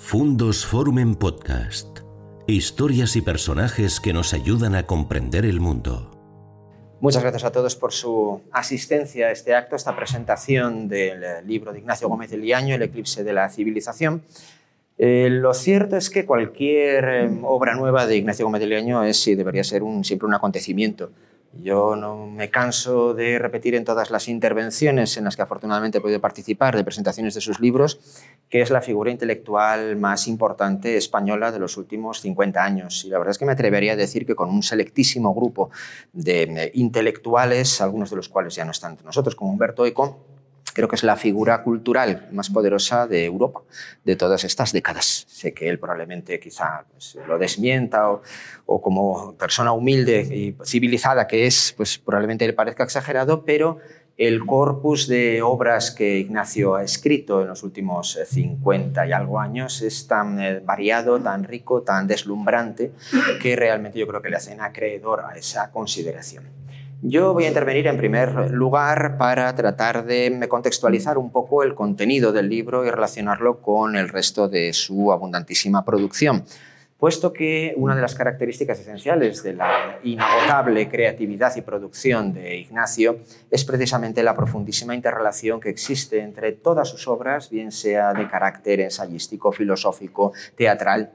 Fundos Forum en Podcast. Historias y personajes que nos ayudan a comprender el mundo. Muchas gracias a todos por su asistencia a este acto, a esta presentación del libro de Ignacio Gómez de Liaño, El eclipse de la civilización. Eh, lo cierto es que cualquier eh, obra nueva de Ignacio Gómez de Liaño es y debería ser un, siempre un acontecimiento. Yo no me canso de repetir en todas las intervenciones en las que afortunadamente he podido participar de presentaciones de sus libros, que es la figura intelectual más importante española de los últimos 50 años. Y la verdad es que me atrevería a decir que con un selectísimo grupo de eh, intelectuales, algunos de los cuales ya no están entre nosotros, como Humberto Eco, creo que es la figura cultural más poderosa de Europa de todas estas décadas. Sé que él probablemente quizá pues, lo desmienta o, o, como persona humilde y civilizada que es, pues probablemente le parezca exagerado, pero el corpus de obras que Ignacio ha escrito en los últimos 50 y algo años es tan eh, variado, tan rico, tan deslumbrante, que realmente yo creo que le hacen acreedor a esa consideración. Yo voy a intervenir en primer lugar para tratar de contextualizar un poco el contenido del libro y relacionarlo con el resto de su abundantísima producción, puesto que una de las características esenciales de la inagotable creatividad y producción de Ignacio es precisamente la profundísima interrelación que existe entre todas sus obras, bien sea de carácter ensayístico, filosófico, teatral,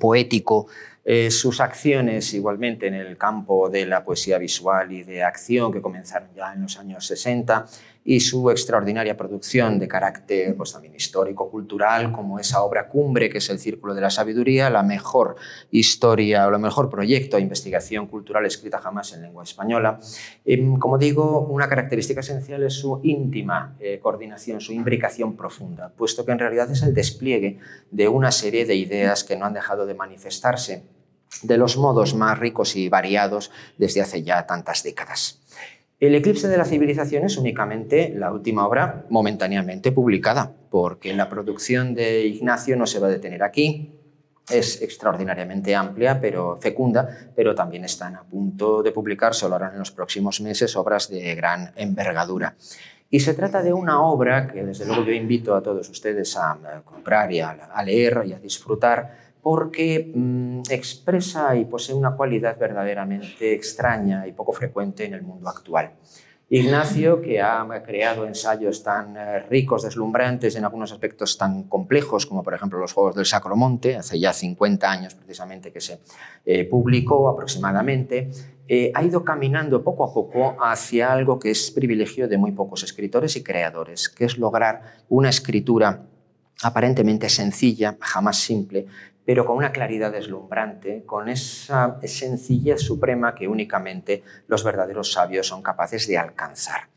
poético, eh, sus acciones igualmente en el campo de la poesía visual y de acción que comenzaron ya en los años 60 y su extraordinaria producción de carácter pues, también histórico, cultural, como esa obra cumbre que es el Círculo de la Sabiduría, la mejor historia o el mejor proyecto de investigación cultural escrita jamás en lengua española. Y, como digo, una característica esencial es su íntima eh, coordinación, su imbricación profunda, puesto que en realidad es el despliegue de una serie de ideas que no han dejado de manifestarse de los modos más ricos y variados desde hace ya tantas décadas. El eclipse de la civilización es únicamente la última obra momentáneamente publicada, porque la producción de Ignacio no se va a detener aquí. Es extraordinariamente amplia, pero fecunda, pero también están a punto de publicar, solo harán en los próximos meses, obras de gran envergadura. Y se trata de una obra que desde luego yo invito a todos ustedes a comprar y a leer y a disfrutar, porque mm, expresa y posee una cualidad verdaderamente extraña y poco frecuente en el mundo actual. Ignacio, que ha creado ensayos tan eh, ricos, deslumbrantes, en algunos aspectos tan complejos, como por ejemplo los Juegos del Sacromonte, hace ya 50 años precisamente que se eh, publicó aproximadamente, eh, ha ido caminando poco a poco hacia algo que es privilegio de muy pocos escritores y creadores, que es lograr una escritura aparentemente sencilla, jamás simple, pero con una claridad deslumbrante, con esa sencillez suprema que únicamente los verdaderos sabios son capaces de alcanzar.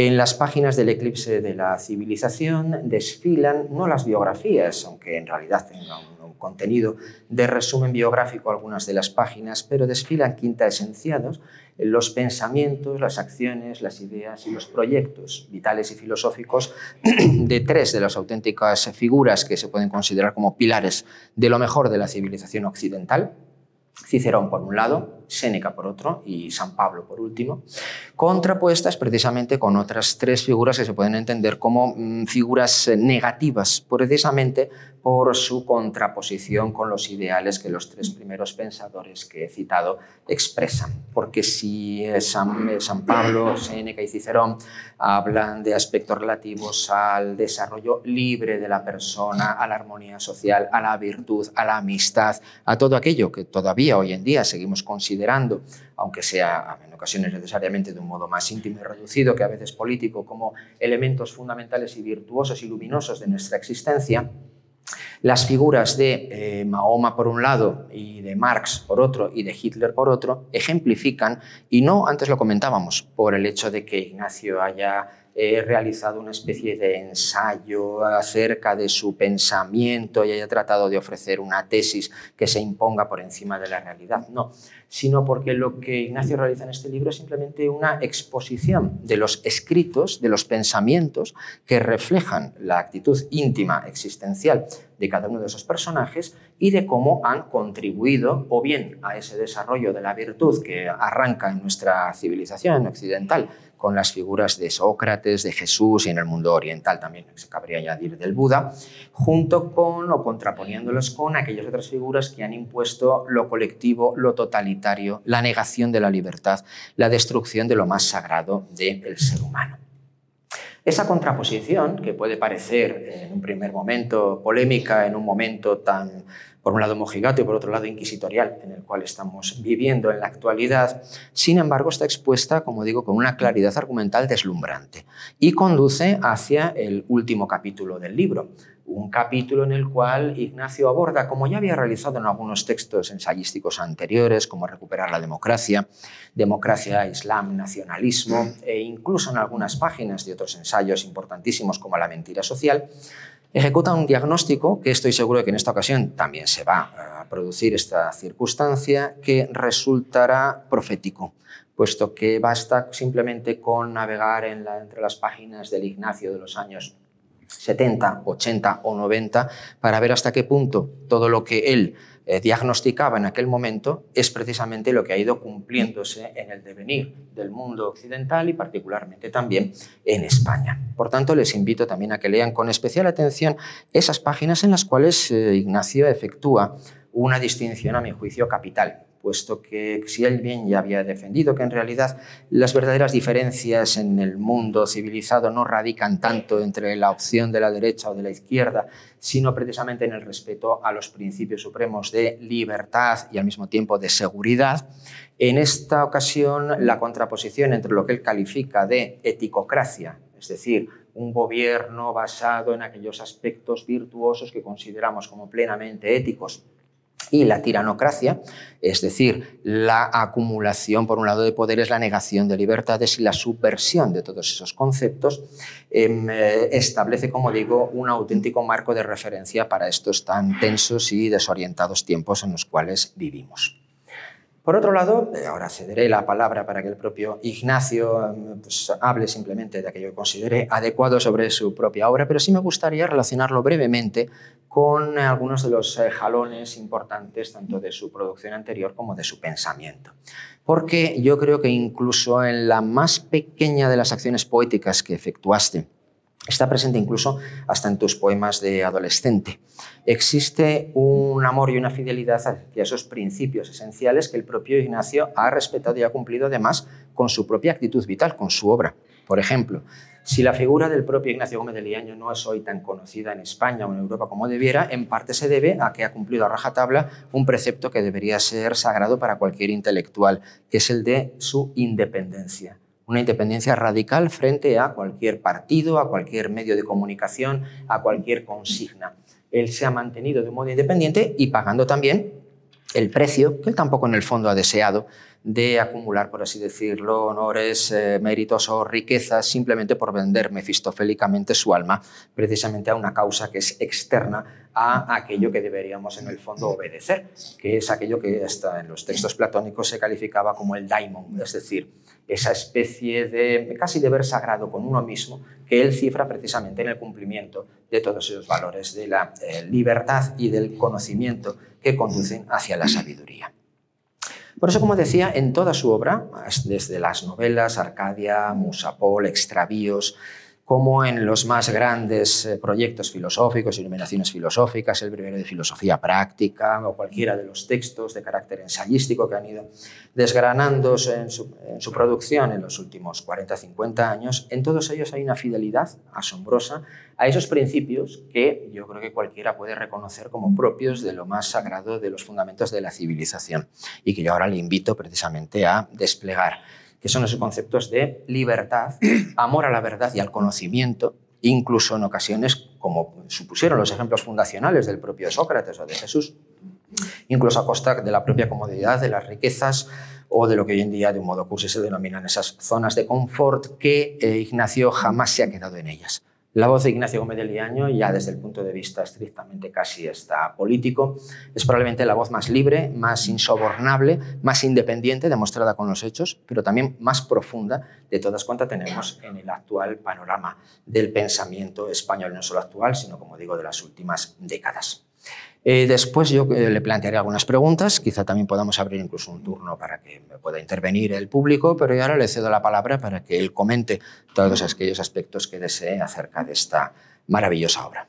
En las páginas del eclipse de la civilización desfilan no las biografías, aunque en realidad tengan un contenido de resumen biográfico algunas de las páginas, pero desfilan quinta esenciados los pensamientos, las acciones, las ideas y los proyectos vitales y filosóficos de tres de las auténticas figuras que se pueden considerar como pilares de lo mejor de la civilización occidental, Cicerón por un lado, Séneca por otro y San Pablo por último, contrapuestas precisamente con otras tres figuras que se pueden entender como mm, figuras negativas, precisamente por su contraposición con los ideales que los tres primeros pensadores que he citado expresan. Porque si San, San Pablo, Séneca y Cicerón hablan de aspectos relativos al desarrollo libre de la persona, a la armonía social, a la virtud, a la amistad, a todo aquello que todavía hoy en día seguimos considerando, aunque sea en ocasiones necesariamente de un modo más íntimo y reducido que a veces político, como elementos fundamentales y virtuosos y luminosos de nuestra existencia, las figuras de eh, Mahoma por un lado y de Marx por otro y de Hitler por otro ejemplifican, y no antes lo comentábamos, por el hecho de que Ignacio haya he realizado una especie de ensayo acerca de su pensamiento y haya tratado de ofrecer una tesis que se imponga por encima de la realidad. No, sino porque lo que Ignacio realiza en este libro es simplemente una exposición de los escritos, de los pensamientos que reflejan la actitud íntima existencial de cada uno de esos personajes y de cómo han contribuido o bien a ese desarrollo de la virtud que arranca en nuestra civilización occidental con las figuras de Sócrates, de Jesús y en el mundo oriental también se cabría añadir del Buda, junto con o contraponiéndolos con aquellas otras figuras que han impuesto lo colectivo, lo totalitario, la negación de la libertad, la destrucción de lo más sagrado del ser humano. Esa contraposición, que puede parecer en un primer momento polémica, en un momento tan por un lado mojigato y por otro lado inquisitorial, en el cual estamos viviendo en la actualidad, sin embargo está expuesta, como digo, con una claridad argumental deslumbrante y conduce hacia el último capítulo del libro, un capítulo en el cual Ignacio aborda, como ya había realizado en algunos textos ensayísticos anteriores, como recuperar la democracia, democracia, islam, nacionalismo, e incluso en algunas páginas de otros ensayos importantísimos como la mentira social, ejecuta un diagnóstico que estoy seguro de que en esta ocasión también se va a producir esta circunstancia que resultará profético, puesto que basta simplemente con navegar entre las páginas del Ignacio de los años 70, 80 o 90 para ver hasta qué punto todo lo que él eh, diagnosticaba en aquel momento es precisamente lo que ha ido cumpliéndose en el devenir del mundo occidental y particularmente también en España. Por tanto, les invito también a que lean con especial atención esas páginas en las cuales eh, Ignacio efectúa una distinción, a mi juicio, capital puesto que si él bien ya había defendido que en realidad las verdaderas diferencias en el mundo civilizado no radican tanto entre la opción de la derecha o de la izquierda, sino precisamente en el respeto a los principios supremos de libertad y al mismo tiempo de seguridad, en esta ocasión la contraposición entre lo que él califica de eticocracia, es decir, un gobierno basado en aquellos aspectos virtuosos que consideramos como plenamente éticos, y la tiranocracia, es decir, la acumulación, por un lado, de poderes, la negación de libertades y la subversión de todos esos conceptos, em, eh, establece, como digo, un auténtico marco de referencia para estos tan tensos y desorientados tiempos en los cuales vivimos. Por otro lado, eh, ahora cederé la palabra para que el propio Ignacio em, pues, hable simplemente de aquello que considere adecuado sobre su propia obra, pero sí me gustaría relacionarlo brevemente con algunos de los eh, jalones importantes tanto de su producción anterior como de su pensamiento. Porque yo creo que incluso en la más pequeña de las acciones poéticas que efectuaste, está presente incluso hasta en tus poemas de adolescente. Existe un amor y una fidelidad hacia esos principios esenciales que el propio Ignacio ha respetado y ha cumplido además con su propia actitud vital, con su obra. Por ejemplo, si la figura del propio Ignacio Gómez de Liaño no es hoy tan conocida en España o en Europa como debiera, en parte se debe a que ha cumplido a rajatabla un precepto que debería ser sagrado para cualquier intelectual, que es el de su independencia. Una independencia radical frente a cualquier partido, a cualquier medio de comunicación, a cualquier consigna. Él se ha mantenido de modo independiente y pagando también el precio, que él tampoco en el fondo ha deseado, de acumular, por así decirlo, honores, eh, méritos o riquezas simplemente por vender mefistofélicamente su alma precisamente a una causa que es externa a aquello que deberíamos en el fondo obedecer, que es aquello que hasta en los textos platónicos se calificaba como el daimon, es decir, esa especie de casi deber sagrado con uno mismo que él cifra precisamente en el cumplimiento de todos esos valores de la eh, libertad y del conocimiento que conducen hacia la sabiduría. Por eso, como decía, en toda su obra, desde las novelas Arcadia, Musapol, Extravíos, como en los más grandes eh, proyectos filosóficos, iluminaciones filosóficas, el primero de filosofía práctica o cualquiera de los textos de carácter ensayístico que han ido desgranándose en su, en su producción en los últimos 40-50 años, en todos ellos hay una fidelidad asombrosa a esos principios que yo creo que cualquiera puede reconocer como propios de lo más sagrado de los fundamentos de la civilización y que yo ahora le invito precisamente a desplegar que son esos conceptos de libertad, amor a la verdad y al conocimiento, incluso en ocasiones, como supusieron los ejemplos fundacionales del propio Sócrates o de Jesús, incluso a costa de la propia comodidad, de las riquezas o de lo que hoy en día de un modo cursi se denominan esas zonas de confort que eh, Ignacio jamás se ha quedado en ellas. La voz de Ignacio Gómez de Liaño, ya desde el punto de vista estrictamente casi está político, es probablemente la voz más libre, más insobornable, más independiente, demostrada con los hechos, pero también más profunda de todas cuantas tenemos en el actual panorama del pensamiento español, no solo actual, sino, como digo, de las últimas décadas. Eh, después yo eh, le plantearé algunas preguntas, quizá también podamos abrir incluso un turno para que pueda intervenir el público, pero ahora le cedo la palabra para que él comente todos aquellos aspectos que desee acerca de esta maravillosa obra.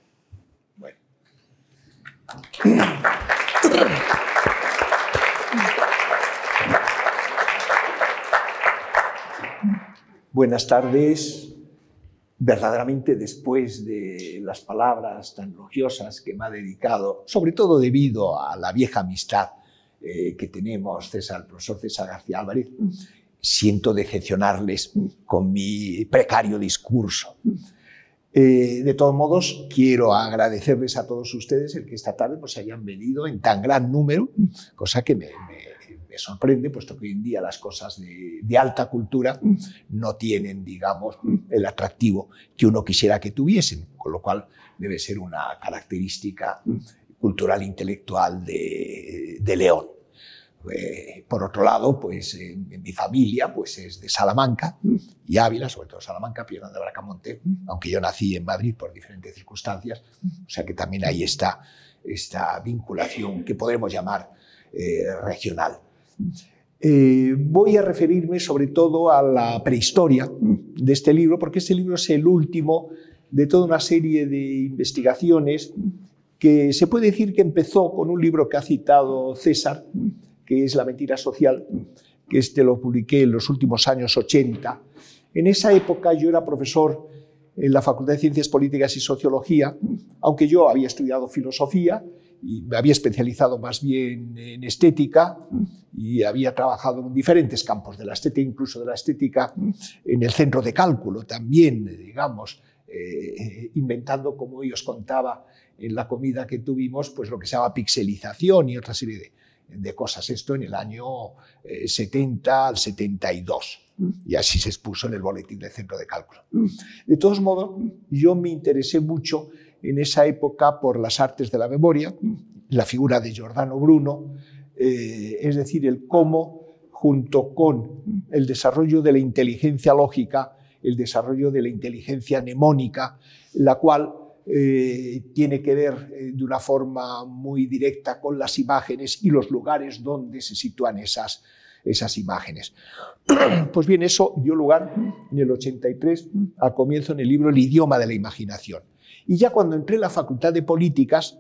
Buenas tardes. Verdaderamente después de las palabras tan elogiosas que me ha dedicado, sobre todo debido a la vieja amistad eh, que tenemos, César, el profesor César García Álvarez, siento decepcionarles con mi precario discurso. Eh, de todos modos, quiero agradecerles a todos ustedes el que esta tarde pues, se hayan venido en tan gran número, cosa que me, sorprende, puesto que hoy en día las cosas de, alta cultura no tienen, digamos, el atractivo que uno quisiera que tuviesen, con lo cual debe ser una característica cultural intelectual de León. Eh, por otro lado, pues en, mi familia pues es de Salamanca y Ávila, sobre todo Salamanca, Piedra de Bracamonte, aunque yo nací en Madrid por diferentes circunstancias, o sea que también ahí está esta vinculación que podemos llamar eh, regional. Eh, voy a referirme sobre todo a la prehistoria de este libro, porque este libro es el último de toda una serie de investigaciones que se puede decir que empezó con un libro que ha citado César, que es La mentira social, que este lo publiqué en los últimos años 80. En esa época yo era profesor en la Facultad de Ciencias Políticas y Sociología, aunque yo había estudiado filosofía y me había especializado más bien en estética y había trabajado en diferentes campos de la estética, incluso de la estética en el centro de cálculo también, digamos, eh, inventando, como yo os contaba en la comida que tuvimos, pues lo que se llama pixelización y otra serie de, de cosas. Esto en el año 70 eh, al 72. Y así se expuso en el boletín del centro de cálculo. De todos modos, yo me interesé mucho en esa época por las artes de la memoria, la figura de Giordano Bruno, eh, es decir, el cómo, junto con el desarrollo de la inteligencia lógica, el desarrollo de la inteligencia mnemónica, la cual eh, tiene que ver eh, de una forma muy directa con las imágenes y los lugares donde se sitúan esas, esas imágenes. Pues bien, eso dio lugar en el 83, al comienzo en el libro El idioma de la imaginación. Y ya cuando entré en la Facultad de Políticas,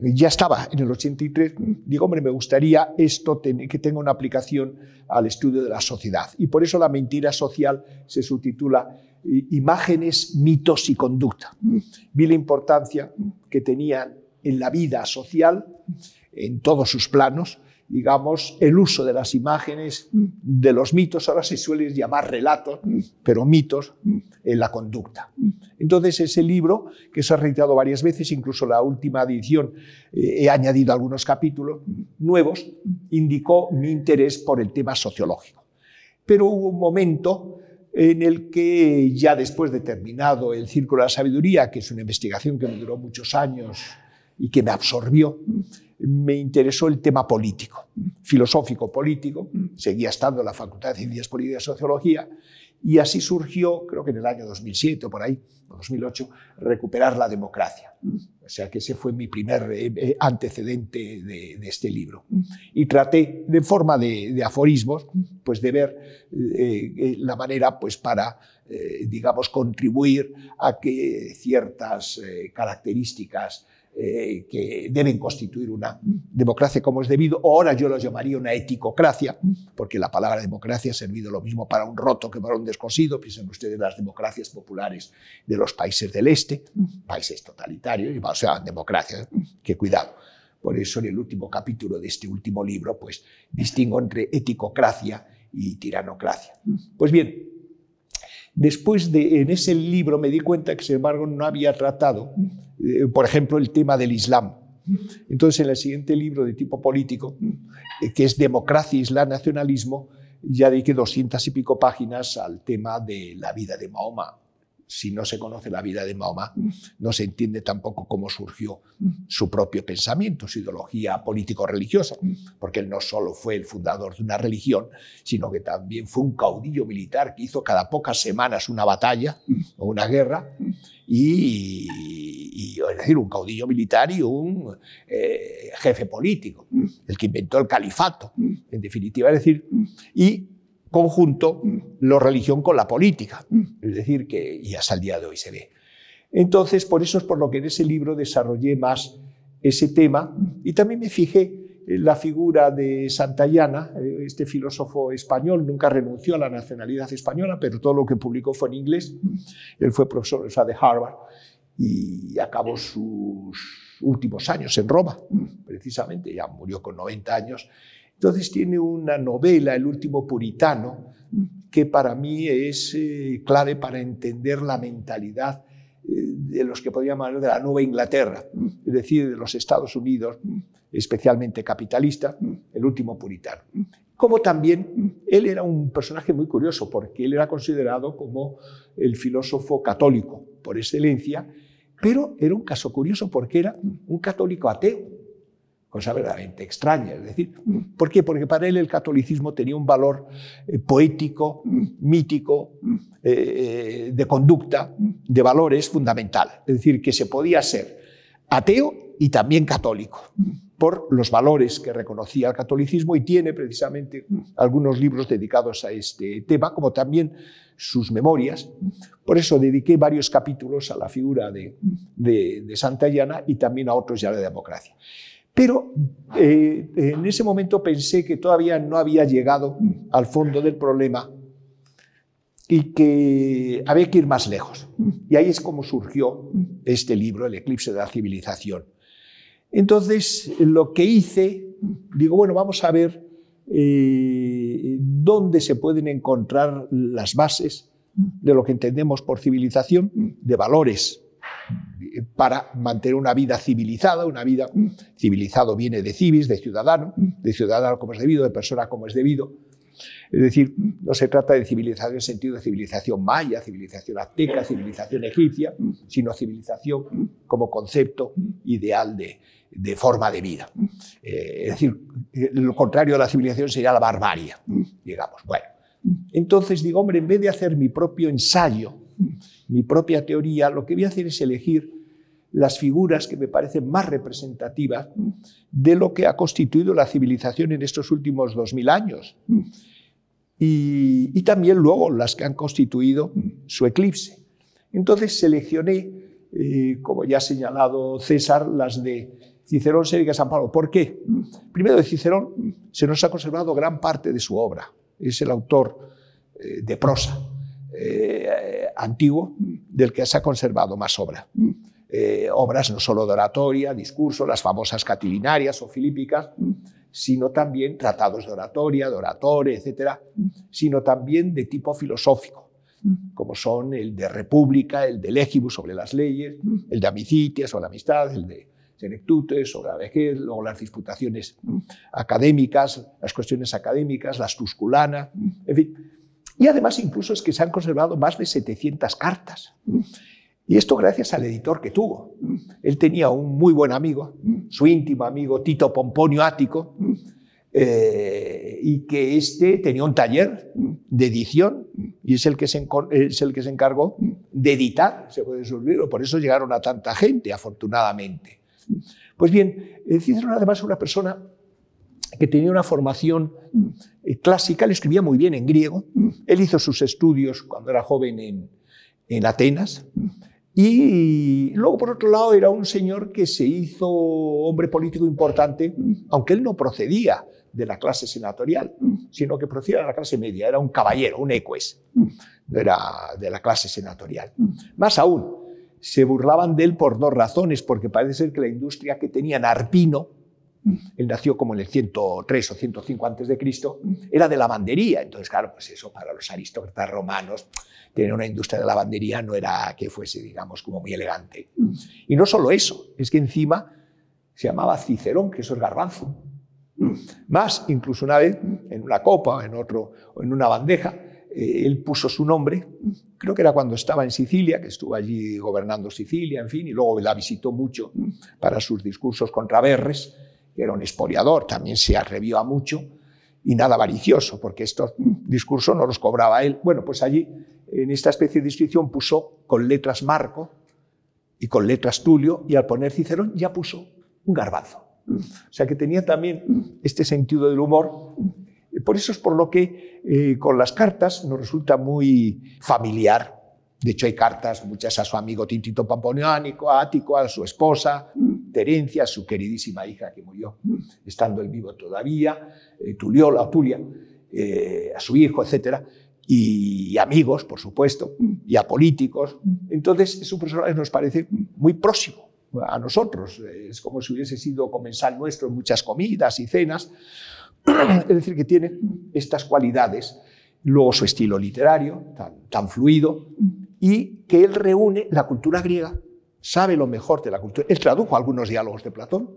ya estaba en el 83, digo, hombre, me gustaría esto que tenga una aplicación al estudio de la sociedad. Y por eso la mentira social se subtitula Imágenes, mitos y conducta. Vi la importancia que tenían en la vida social, en todos sus planos, digamos, el uso de las imágenes, de los mitos, ahora se suele llamar relatos, pero mitos en la conducta. Entonces, ese libro, que se ha reeditado varias veces, incluso la última edición eh, he añadido algunos capítulos nuevos, indicó mi interés por el tema sociológico. Pero hubo un momento en el que ya después de terminado el Círculo de la Sabiduría, que es una investigación que me duró muchos años y que me absorbió, me interesó el tema político, filosófico político, seguía estando en la Facultad de Ciencias Políticas y Sociología, y así surgió, creo que en el año 2007 o por ahí, 2008, recuperar la democracia. O sea que ese fue mi primer eh, eh, antecedente de, este libro. Y traté, de forma de, aforismos, pues de ver eh, la manera pues para, digamos, contribuir a que ciertas características eh, que deben constituir una democracia como es debido, o ahora yo lo llamaría una eticocracia, porque la palabra democracia ha servido lo mismo para un roto que para un descosido. Piensen ustedes las democracias populares de los países del este, países totalitarios, o sea, democracias, que cuidado. Por eso en el último capítulo de este último libro, pues distingo entre eticocracia y tiranocracia. Pues bien, Después de, en ese libro me di cuenta que, sin embargo, no había tratado, eh, por ejemplo, el tema del Islam. Entonces, en el siguiente libro de tipo político, eh, que es Democracia, Islam, Nacionalismo, ya dediqué doscientas y pico páginas al tema de la vida de Mahoma si no se conoce la vida de Mahoma, no se entiende tampoco cómo surgió su propio pensamiento, su ideología político-religiosa, porque él no solo fue el fundador de una religión, sino que también fue un caudillo militar que hizo cada pocas semanas una batalla o una guerra, y, es decir, un caudillo militar y un eh, jefe político, el que inventó el califato, en definitiva, es decir, y conjunto la religión con la política. Es decir, que y hasta el día de hoy se ve. Entonces, por eso es por lo que en ese libro desarrollé más ese tema y también me fijé en la figura de Santayana, eh, este filósofo español, nunca renunció a la nacionalidad española, pero todo lo que publicó fue en inglés. Él fue profesor de Harvard y acabó sus últimos años en Roma, precisamente, ya murió con 90 años entonces tiene una novela, El último puritano, que para mí es eh, clave para entender la mentalidad eh, de los que podríamos hablar de la Nueva Inglaterra, es decir, de los Estados Unidos, especialmente capitalista, el último puritano. Como también él era un personaje muy curioso, porque él era considerado como el filósofo católico por excelencia, pero era un caso curioso porque era un católico ateo cosa verdaderamente extraña. Es decir, ¿por qué? Porque para él el catolicismo tenía un valor eh, poético, mítico, eh, de conducta, de valores fundamental. Es decir, que se podía ser ateo y también católico por los valores que reconocía el catolicismo y tiene precisamente algunos libros dedicados a este tema, como también sus memorias. Por eso dediqué varios capítulos a la figura de, de, de Santa Llana y también a otros ya de democracia. Pero eh, en ese momento pensé que todavía no había llegado al fondo del problema y que había que ir más lejos. Y ahí es como surgió este libro, El eclipse de la civilización. Entonces, lo que hice, digo, bueno, vamos a ver eh, dónde se pueden encontrar las bases de lo que entendemos por civilización, de valores para mantener una vida civilizada, una vida civilizado viene de civis, de ciudadano, de ciudadano como es debido, de persona como es debido. Es decir, no se trata de civilización en el sentido de civilización maya, civilización azteca, civilización egipcia, sino civilización como concepto ideal de, forma de vida. Eh, es decir, lo contrario de la civilización sería la barbarie, digamos. Bueno, entonces digo, hombre, en vez de hacer mi propio ensayo, mi propia teoría, lo que voy a hacer es elegir las figuras que me parecen más representativas de lo que ha constituido la civilización en estos últimos dos mil años. Y, también luego las que han constituido su eclipse. Entonces seleccioné, eh, como ya ha señalado César, las de Cicerón, Séneca San Pablo. ¿Por qué? Primero, de Cicerón se nos ha conservado gran parte de su obra. Es el autor eh, de prosa eh, antiguo del que se ha conservado más obra. Eh, obras no solo de oratoria, discurso, las famosas catilinarias o filípicas, sino también tratados de oratoria, de oratore, etcétera, sino también de tipo filosófico, como son el de República, el de Legibus sobre las leyes, el de Amicitia sobre la amistad, el de Senectute sobre la vejez, luego las disputaciones académicas, las cuestiones académicas, las Tusculana, en fin, y además incluso es que se han conservado más de 700 cartas. Y esto gracias al editor que tuvo. Él tenía un muy buen amigo, su íntimo amigo Tito Pomponio Ático, eh, y que este tenía un taller de edición y es el que se, es el que se encargó de editar, se puede subir, por eso llegaron a tanta gente, afortunadamente. Pues bien, Cicero además es una persona que tenía una formación eh, clásica, él escribía muy bien en griego, él hizo sus estudios cuando era joven en, en Atenas, y luego, por otro lado, era un señor que se hizo hombre político importante, aunque él no procedía de la clase senatorial, sino que procedía de la clase media, era un caballero, un eques, no era de la clase senatorial. Más aún, se burlaban de él por dos razones, porque parece ser que la industria que tenía Arpino, él nació como en el 103 o 105 antes de Cristo, era de lavandería. Entonces, claro, pues eso para los aristócratas romanos, tener una industria de lavandería no era que fuese, digamos, como muy elegante. Y no solo eso, es que encima se llamaba Cicerón, que eso es garbanzo. Más, incluso una vez, en una copa en, otro, o en una bandeja, eh, él puso su nombre, creo que era cuando estaba en Sicilia, que estuvo allí gobernando Sicilia, en fin, y luego la visitó mucho para sus discursos contra Berres, que era un expoliador, también se atrevió a mucho, y nada avaricioso, porque estos discursos no los cobraba él. Bueno, pues allí, en esta especie de inscripción, puso con letras Marco y con letras Tulio, y al poner Cicerón ya puso un garbazo. O sea que tenía también este sentido del humor. Por eso es por lo que eh, con las cartas nos resulta muy familiar. De hecho, hay cartas, muchas a su amigo Tintito Pamponiánico, a Ático, a su esposa, Terencia, su queridísima hija que murió estando él vivo todavía, eh, Tuliola o Tulia, eh, a su hijo, etc. Y, amigos, por supuesto, y a políticos. Entonces, es un personaje nos parece muy próximo a nosotros. Es como si hubiese sido comensal nuestro en muchas comidas y cenas. Es decir, que tiene estas cualidades. Luego su estilo literario, tan, tan fluido, y que él reúne la cultura griega sabe lo mejor de la cultura. Él tradujo algunos diálogos de Platón,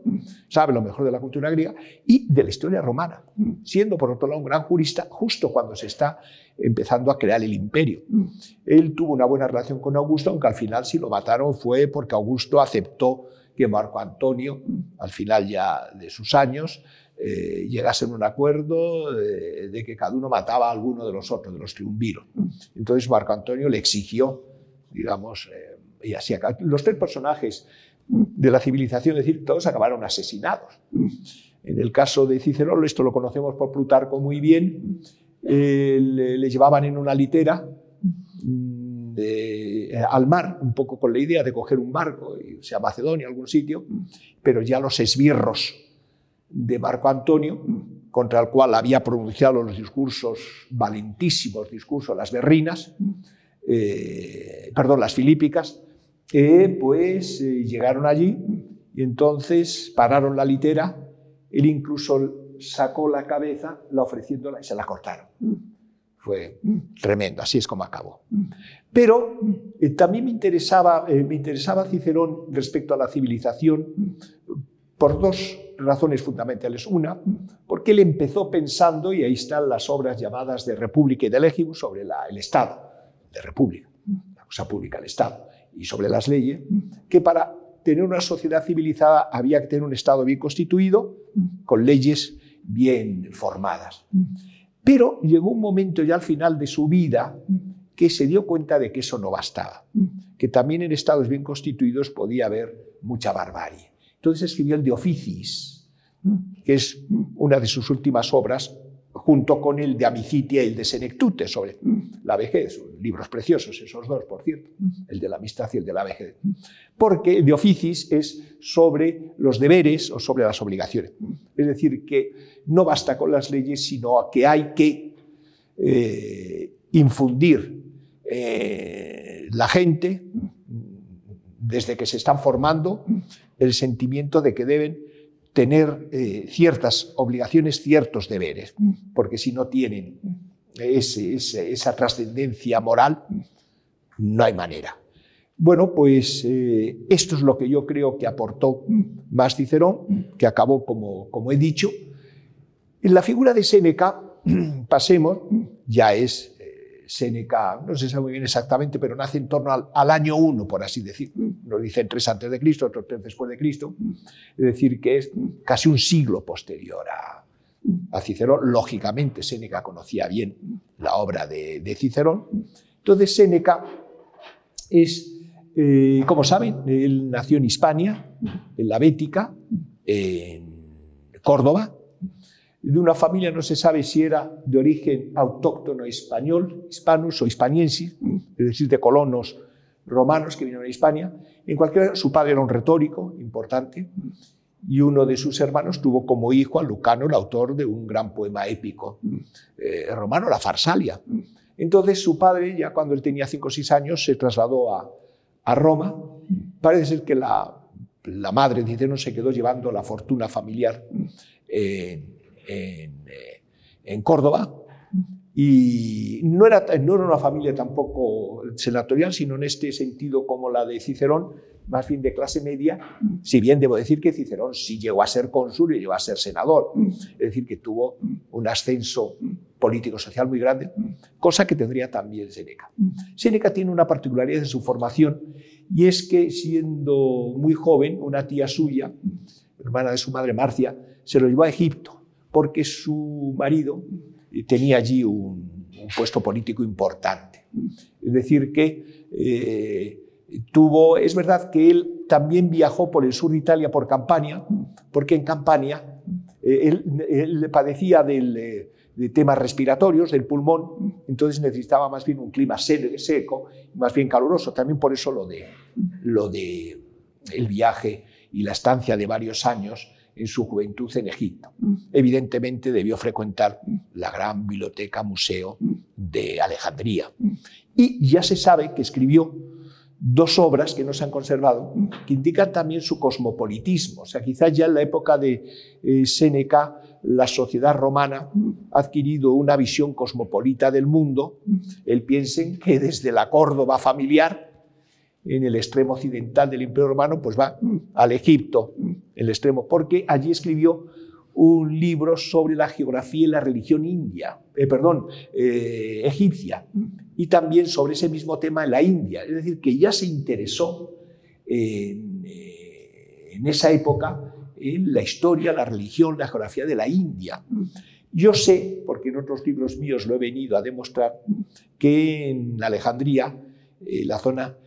sabe lo mejor de la cultura griega y de la historia romana, siendo por otro lado un gran jurista justo cuando se está empezando a crear el imperio. Él tuvo una buena relación con Augusto, aunque al final si lo mataron fue porque Augusto aceptó que Marco Antonio, al final ya de sus años, eh, llegase a un acuerdo de, que cada uno mataba a alguno de los otros, de los triunviros. Entonces Marco Antonio le exigió, digamos, eh, Los tres personajes de la civilización, es decir, todos acabaron asesinados. En el caso de Cicerón, esto lo conocemos por Plutarco muy bien, eh, le, llevaban en una litera mm, al mar, un poco con la idea de coger un barco, irse a Macedonia, algún sitio, pero ya los esbirros de Marco Antonio, contra el cual había pronunciado los discursos, valentísimos discursos, las berrinas, eh, perdón, las filípicas, pues eh, llegaron allí y entonces pararon la litera, él incluso sacó la cabeza, la ofreciéndola y se la cortaron. Fue tremendo, así es como acabó. Pero eh, también me interesaba, eh, me interesaba Cicerón respecto a la civilización por dos razones fundamentales. Una, porque él empezó pensando, y ahí están las obras llamadas de República y de Legibus, sobre el Estado, de República, la cosa pública, el Estado y sobre las leyes, que para tener una sociedad civilizada había que tener un Estado bien constituido, con leyes bien formadas. Pero llegó un momento ya al final de su vida que se dio cuenta de que eso no bastaba, que también en estados bien constituidos podía haber mucha barbarie. Entonces escribió el De Oficis, que es una de sus últimas obras, junto con el de Amicitia y el de Senectute sobre la vejez, libros preciosos esos dos, por cierto, el de la amistad y el de la vejez, porque de Oficis es sobre los deberes o sobre las obligaciones. Es decir, que no basta con las leyes, sino que hay que eh, infundir eh, la gente, desde que se están formando, el sentimiento de que deben tener eh, ciertas obligaciones, ciertos deberes, porque si no tienen esa trascendencia moral, no hay manera. Bueno, pues eh, esto es lo que yo creo que aportó más Cicerón, que acabó, como, como he dicho. En la figura de Séneca, pasemos, ya es Séneca, no se sabe muy bien exactamente, pero nace en torno al, año 1, por así decir. Nos dicen tres antes de Cristo, otros tres después de Cristo. Es decir, que es casi un siglo posterior a, Cicerón. Lógicamente, Séneca conocía bien la obra de, Cicerón. Entonces, Séneca es, eh, como saben, él nació en Hispania, en la Bética, en Córdoba, de una familia, no se sabe si era de origen autóctono español, hispanus o hispaniensis, es decir, de colonos romanos que vinieron a Hispania. En cualquier caso, su padre era un retórico importante y uno de sus hermanos tuvo como hijo a Lucano, el autor de un gran poema épico eh, romano, la Farsalia. Entonces su padre, ya cuando él tenía 5 o 6 años, se trasladó a, Roma. Parece ser que la, madre de no se quedó llevando la fortuna familiar eh, en, Córdoba. Y no era, no era una familia tampoco senatorial, sino en este sentido como la de Cicerón, más bien de clase media, si bien debo decir que Cicerón sí llegó a ser cónsul y llegó a ser senador, es decir, que tuvo un ascenso político-social muy grande, cosa que tendría también Séneca. Séneca tiene una particularidad de su formación y es que siendo muy joven, una tía suya, hermana de su madre Marcia, se lo llevó a Egipto porque su marido tenía allí un, puesto político importante. Es decir, que eh, tuvo, es verdad que él también viajó por el sur de Italia, por Campania, porque en Campania eh, él, padecía eh, de temas respiratorios, del pulmón, entonces necesitaba más bien un clima seco, más bien caluroso. También por eso lo de, lo de el viaje y la estancia de varios años en su juventud en Egipto. Evidentemente debió frecuentar la gran biblioteca museo de Alejandría. Y ya se sabe que escribió dos obras que no se han conservado, que indican también su cosmopolitismo. O sea, quizás ya en la época de eh, Séneca la sociedad romana ha adquirido una visión cosmopolita del mundo. Él piensen que desde la Córdoba familiar en el extremo occidental del Imperio Romano, pues va al Egipto, el extremo, porque allí escribió un libro sobre la geografía y la religión india, eh, perdón, eh, egipcia, y también sobre ese mismo tema en la India. Es decir, que ya se interesó en, eh, en esa época en la historia, la religión, la geografía de la India. Yo sé, porque en otros libros míos lo he venido a demostrar, que en Alejandría, la zona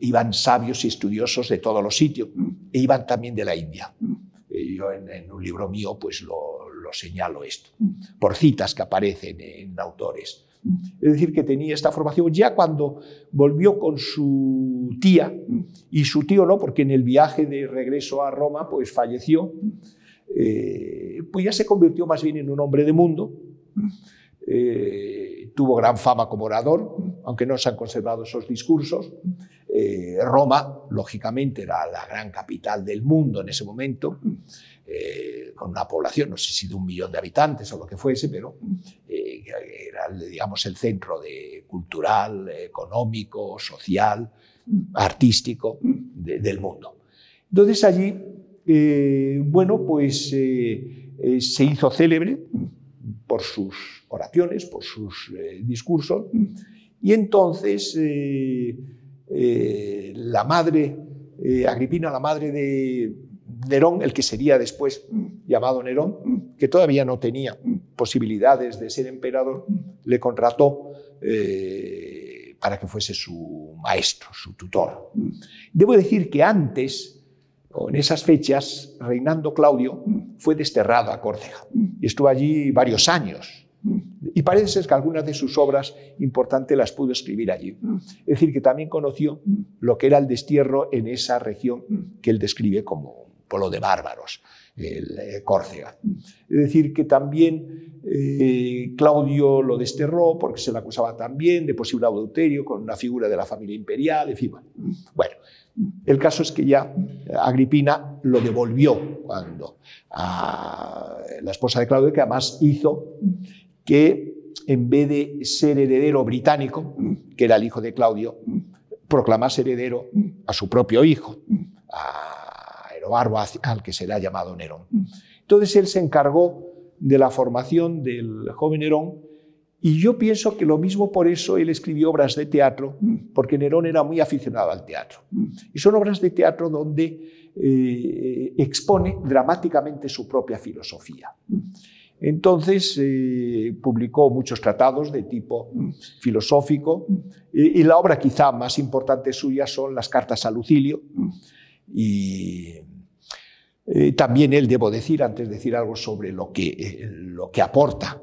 iban sabios y estudiosos de todos los sitios, e iban también de la India. Eh, yo en, un libro mío pues lo, lo, señalo esto, por citas que aparecen en autores. Es decir, que tenía esta formación ya cuando volvió con su tía, y su tío no, porque en el viaje de regreso a Roma pues falleció, eh, pues ya se convirtió más bien en un hombre de mundo. Eh, tuvo gran fama como orador, aunque no se han conservado esos discursos. Eh, Roma, lógicamente, era la gran capital del mundo en ese momento, eh, con una población, no sé si de un millón de habitantes o lo que fuese, pero era, digamos, el centro cultural, económico, social, artístico del mundo. Entonces allí, bueno, pues se hizo célebre por sus oraciones, por sus eh, discursos. Y entonces eh, eh, la madre, Agripina, la madre de Nerón, el que sería después llamado Nerón, que todavía no tenía posibilidades de ser emperador, le contrató para que fuese su maestro, su tutor. Debo decir que antes en esas fechas, reinando Claudio, fue desterrado a Córcega y estuvo allí varios años. Y parece ser que algunas de sus obras importantes las pudo escribir allí. Es decir, que también conoció lo que era el destierro en esa región que él describe como un pueblo de bárbaros, el eh, Córcega. Es decir, que también eh, Claudio lo desterró porque se le acusaba también de posible adulterio con una figura de la familia imperial, en. Bueno, el caso es que ya Agripina lo devolvió cuando a la esposa de Claudio, que además hizo que en vez de ser heredero británico, que era el hijo de Claudio, proclamase heredero a su propio hijo, a Aerobarbo, al que será llamado Nerón. Entonces él se encargó de la formación del joven Nerón y yo pienso que lo mismo por eso él escribió obras de teatro, porque Nerón era muy aficionado al teatro. Y son obras de teatro donde eh, expone dramáticamente su propia filosofía. Entonces eh, publicó muchos tratados de tipo filosófico y, la obra quizá más importante suya son las cartas a Lucilio y eh, también él, debo decir, antes de decir algo sobre lo que, lo que aporta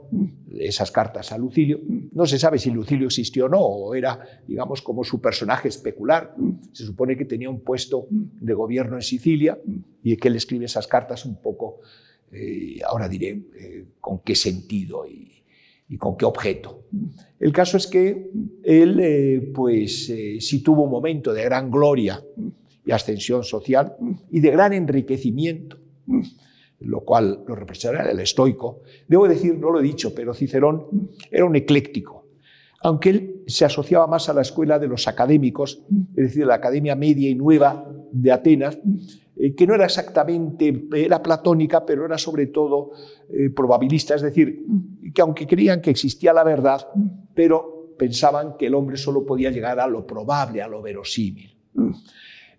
esas cartas a Lucilio. No se sabe si Lucilio existió o no, o era, digamos, como su personaje especular. Se supone que tenía un puesto de gobierno en Sicilia y que él escribe esas cartas un poco, eh, ahora diré, eh, con qué sentido y, con qué objeto. El caso es que él, eh, pues, sí tuvo un momento de gran gloria y ascensión social y de gran enriquecimiento lo cual lo representa el estoico. Debo decir, no lo he dicho, pero Cicerón era un ecléctico, aunque él se asociaba más a la escuela de los académicos, es decir, la academia media y nueva de Atenas, eh, que no era exactamente, era platónica, pero era sobre todo eh, probabilista, es decir, que aunque creían que existía la verdad, pero pensaban que el hombre solo podía llegar a lo probable, a lo verosímil.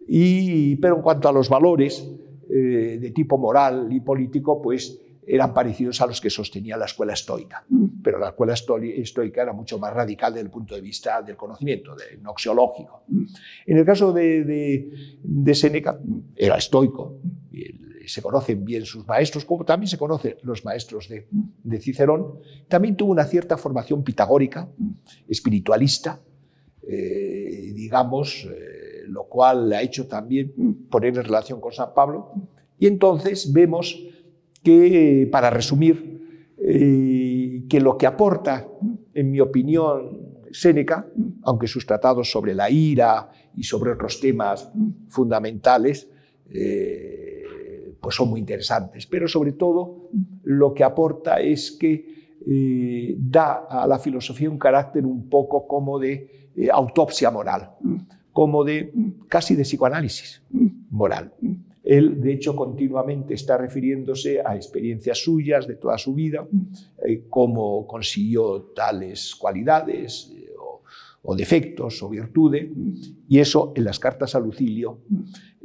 Y, pero en cuanto a los valores eh, de tipo moral y político, pues eran parecidos a los que sostenía la escuela estoica. Pero la escuela estoica era mucho más radical desde el punto de vista del conocimiento, del noxiológico. En el caso de, de, Séneca, era estoico, se conocen bien sus maestros, como también se conocen los maestros de, de Cicerón. También tuvo una cierta formación pitagórica, espiritualista, eh, digamos, eh, lo cual le ha hecho también poner en relación con San Pablo. Y entonces vemos que, para resumir, eh, que lo que aporta, en mi opinión, Séneca, aunque sus tratados sobre la ira y sobre otros temas fundamentales, eh, pues son muy interesantes, pero sobre todo lo que aporta es que eh, da a la filosofía un carácter un poco como de autopsia moral, como de casi de psicoanálisis moral. Él, de hecho, continuamente está refiriéndose a experiencias suyas de toda su vida, eh, cómo consiguió tales cualidades eh, o, defectos o virtudes, y eso en las cartas a Lucilio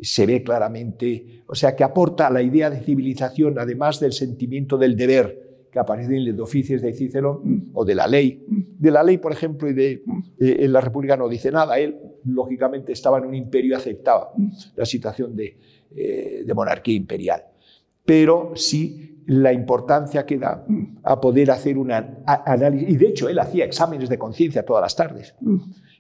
se ve claramente, o sea, que aporta a la idea de civilización, además del sentimiento del deber, que aparece en los oficios de Cícero o de la ley. De la ley, por ejemplo, y de eh, en la República no dice nada. Él, lógicamente, estaba en un imperio y aceptaba la situación de, eh, de monarquía imperial. Pero sí la importancia que da a poder hacer un análisis. Y de hecho, él hacía exámenes de conciencia todas las tardes.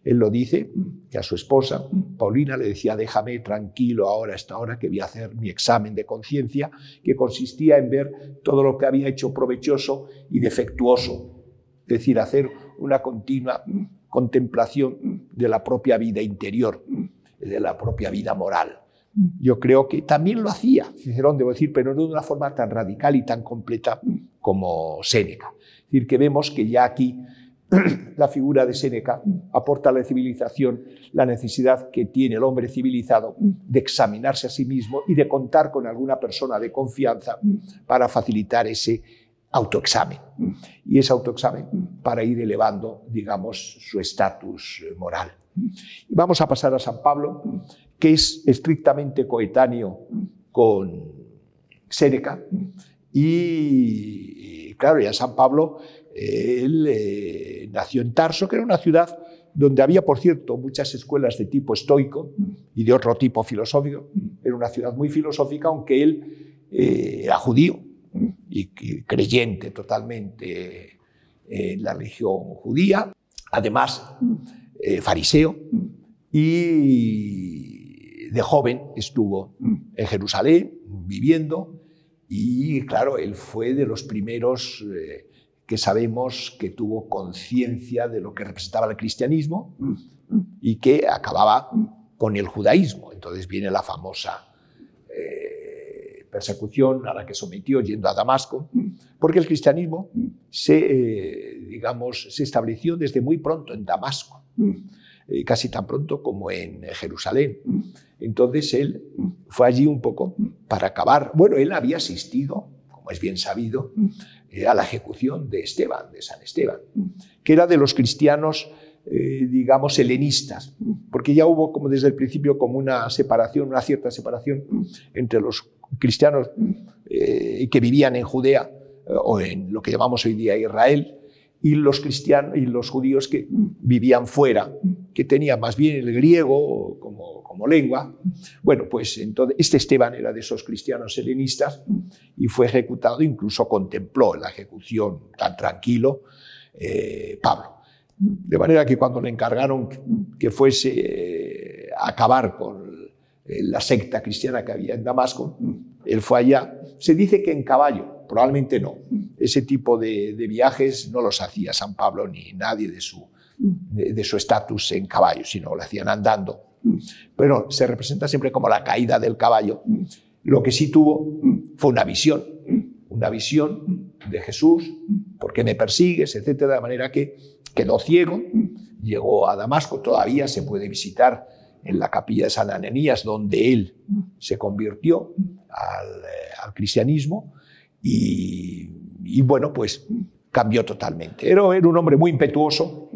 Él lo dice, que a su esposa, Paulina, le decía, déjame tranquilo ahora, esta hora, que voy a hacer mi examen de conciencia, que consistía en ver todo lo que había hecho provechoso y defectuoso. Es decir, hacer una continua contemplación de la propia vida interior, de la propia vida moral. Yo creo que también lo hacía Cicerón, debo decir, pero no de una forma tan radical y tan completa como Séneca. Es decir, que vemos que ya aquí la figura de Séneca aporta a la civilización la necesidad que tiene el hombre civilizado de examinarse a sí mismo y de contar con alguna persona de confianza para facilitar ese autoexamen. Y ese autoexamen para ir elevando, digamos, su estatus moral. Vamos a pasar a San Pablo, que es estrictamente coetáneo con Séneca. Y, claro, ya San Pablo, él eh, nació en Tarso, que era una ciudad donde había, por cierto, muchas escuelas de tipo estoico y de otro tipo filosófico. Era una ciudad muy filosófica, aunque él eh, era judío y, creyente totalmente en la religión judía, además eh, fariseo, y de joven estuvo en Jerusalén viviendo y claro, él fue de los primeros eh, que sabemos que tuvo conciencia de lo que representaba el cristianismo y que acababa con el judaísmo. Entonces viene la famosa eh, persecución a la que sometió yendo a Damasco, porque el cristianismo se, eh, digamos, se estableció desde muy pronto en Damasco. Eh, casi tan pronto como en Jerusalén. Entonces él fue allí un poco para acabar. Bueno, él había asistido, como es bien sabido, eh, a la ejecución de Esteban, de San Esteban, que era de los cristianos, eh, digamos, helenistas, porque ya hubo como desde el principio como una separación, una cierta separación entre los cristianos que vivían en Judea o en lo que llamamos hoy día Israel, y los cristianos y los judíos que vivían fuera, que tenían más bien el griego como, como lengua. Bueno, pues entonces este Esteban era de esos cristianos helenistas y fue ejecutado, incluso contempló la ejecución tan tranquilo eh, Pablo. De manera que cuando le encargaron que fuese eh, a acabar con eh, la secta cristiana que había en Damasco, él fue allá. Se dice que en caballo, probablemente no. Ese tipo de, viajes no los hacía San Pablo ni nadie de su de, su estatus en caballo, sino lo hacían andando. Pero se representa siempre como la caída del caballo. Lo que sí tuvo fue una visión, una visión de Jesús, ¿por qué me persigues? etcétera, de manera que quedó ciego, llegó a Damasco, todavía se puede visitar en la capilla de San Ananías, donde él se convirtió al, eh, cristianismo y, bueno, pues cambió totalmente. Era, era un hombre muy impetuoso,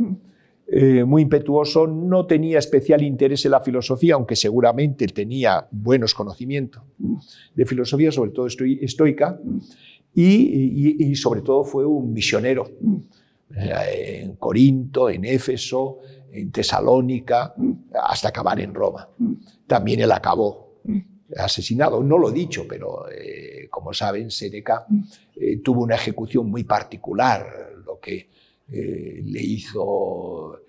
eh, muy impetuoso, no tenía especial interés en la filosofía, aunque seguramente tenía buenos conocimientos de filosofía, sobre todo estoica, y, sobre todo fue un misionero en Corinto, en Éfeso, en Tesalónica, hasta acabar en Roma. También él acabó asesinado, no lo he dicho, pero eh, como saben, Seneca eh, tuvo una ejecución muy particular, lo que le hizo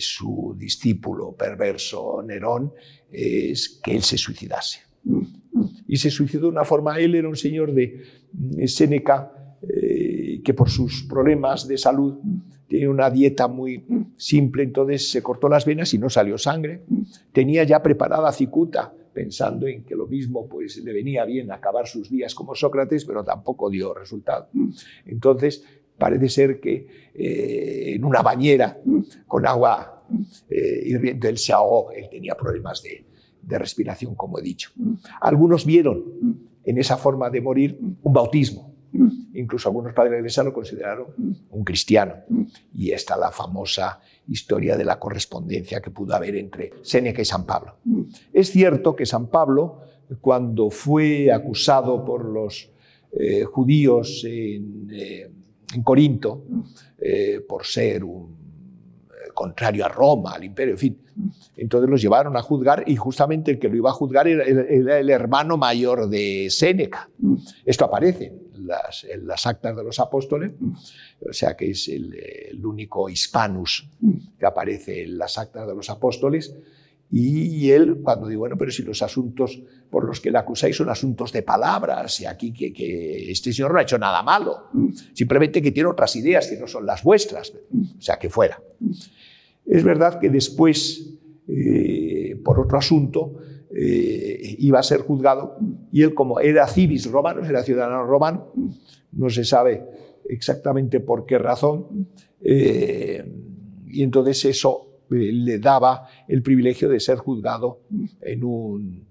su discípulo perverso Nerón es que él se suicidase. Y se suicidó de una forma, él era un señor de Seneca, que por sus problemas de salud tenía una dieta muy simple, entonces se cortó las venas y no salió sangre. Tenía ya preparada cicuta, pensando en que lo mismo pues, le venía bien acabar sus días como Sócrates, pero tampoco dio resultado. Entonces, parece ser que eh, en una bañera con agua eh, hirviendo él se ahogó, él tenía problemas de, de respiración, como he dicho. Algunos vieron en esa forma de morir un bautismo Incluso algunos padres de la iglesia lo consideraron un cristiano. Y está la famosa historia de la correspondencia que pudo haber entre Séneca y San Pablo. Es cierto que San Pablo, cuando fue acusado por los eh, judíos en, eh, Corinto eh, por ser contrario a Roma, al imperio, en fin. Entonces los llevaron a juzgar y justamente el que lo iba a juzgar era, el hermano mayor de Séneca. Esto aparece las, en las actas de los apóstoles, o sea que es el, único hispanus que aparece en las actas de los apóstoles. Y él, cuando digo, bueno, pero si los asuntos por los que le acusáis son asuntos de palabras, y aquí que, este señor no ha hecho nada malo, simplemente que tiene otras ideas que no son las vuestras, o sea, que fuera. Es verdad que después, eh, por otro asunto, eh, iba a ser juzgado y él como era civis romano, era ciudadano romano, no se sabe exactamente por qué razón, eh, y entonces eso eh, le daba el privilegio de ser juzgado en un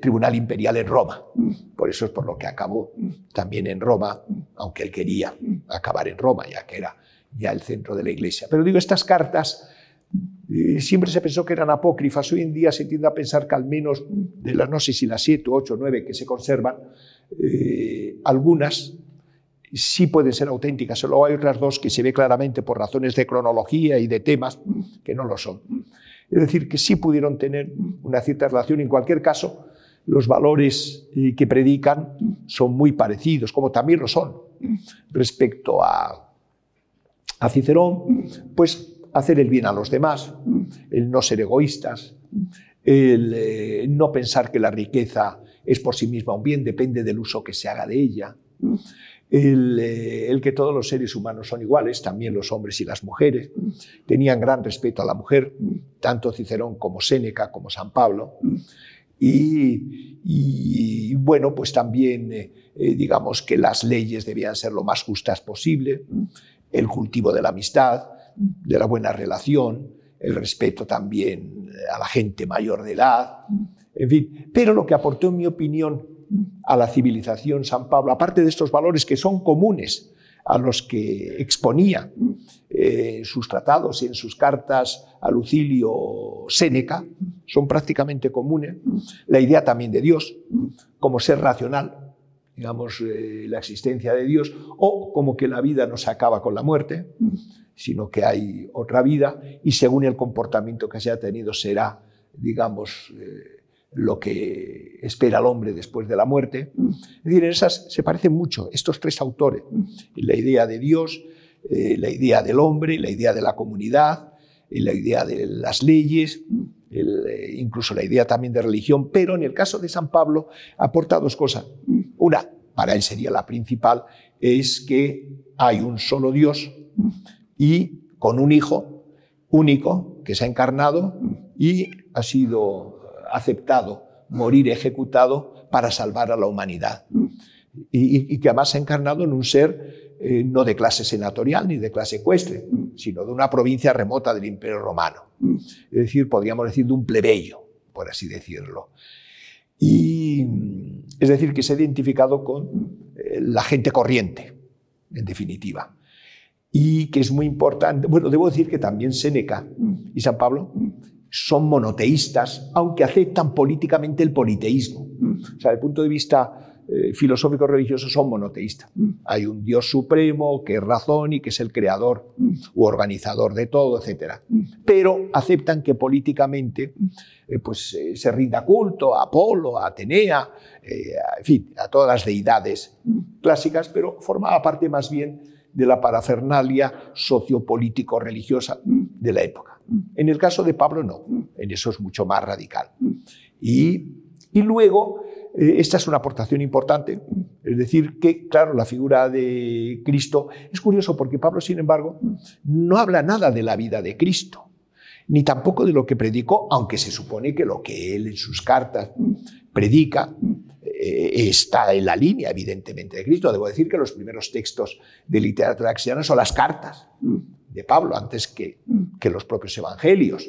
tribunal imperial en Roma. Por eso es por lo que acabó también en Roma, aunque él quería acabar en Roma, ya que era ya el centro de la iglesia. Pero digo, estas cartas siempre se pensó que eran apócrifas. Hoy en día se tiende a pensar que al menos de las, no sé si las siete, ocho, nueve que se conservan, eh, algunas sí pueden ser auténticas. Solo hay otras dos que se ve claramente por razones de cronología y de temas que no lo son. Es decir, que sí pudieron tener una cierta relación. En cualquier caso, los valores eh, que predican son muy parecidos, como también lo son respecto a, a Cicerón, pues hacer el bien a los demás, el no ser egoístas, el eh, no pensar que la riqueza es por sí misma un bien, depende del uso que se haga de ella, eh, el, que todos los seres humanos son iguales, también los hombres y las mujeres, tenían gran respeto a la mujer, tanto Cicerón como Séneca como San Pablo, y, bueno, pues también eh, digamos que las leyes debían ser lo más justas posible, el cultivo de la amistad, de la buena relación, el respeto también a la gente mayor de edad, en fin. Pero lo que aportó, en mi opinión, a la civilización San Pablo, aparte de estos valores que son comunes a los que exponía eh, sus tratados y en sus cartas a Lucilio Séneca, son prácticamente comunes, la idea también de Dios como ser racional, digamos, eh, la existencia de Dios, o como que la vida no se acaba con la muerte, sino que hay otra vida y según el comportamiento que se ha tenido será, digamos, eh, lo que espera el hombre después de la muerte. Es decir, esas se parecen mucho estos tres autores, la idea de Dios, eh, la idea del hombre, la idea de la comunidad, la idea de las leyes, eh, incluso la idea también de religión, pero en el caso de San Pablo aporta dos cosas. Una, para él sería la principal, es que hay un solo Dios y con un hijo único que se ha encarnado y ha sido aceptado, morir ejecutado para salvar a la humanidad. Y, que además se ha encarnado en un ser eh, no de clase senatorial ni de clase ecuestre, sino de una provincia remota del Imperio Romano. Es decir, podríamos decir de un plebeyo, por así decirlo. Y es decir, que se ha identificado con eh, la gente corriente, en definitiva. Y que es muy importante, bueno, debo decir que también Séneca y San Pablo son monoteístas, aunque aceptan políticamente el politeísmo. O sea, desde el punto de vista eh, filosóficos religiosos son monoteístas. Hay un Dios supremo que es razón y que es el creador u organizador de todo, etc. Pero aceptan que políticamente eh, pues, eh, se rinda culto a Apolo, a Atenea, en fin, a todas las deidades clásicas, pero formaba parte más bien de la parafernalia sociopolítico-religiosa de la época. En el caso de Pablo no, en eso es mucho más radical. Y, y luego eh, esta es una aportación importante, es decir, que, claro, la figura de Cristo es curioso porque Pablo, sin embargo, no habla nada de la vida de Cristo, ni tampoco de lo que predicó, aunque se supone que lo que él en sus cartas predica eh, está en la línea, evidentemente, de Cristo. Debo decir que los primeros textos de literatura cristiana son las cartas de Pablo, antes que, que los propios evangelios.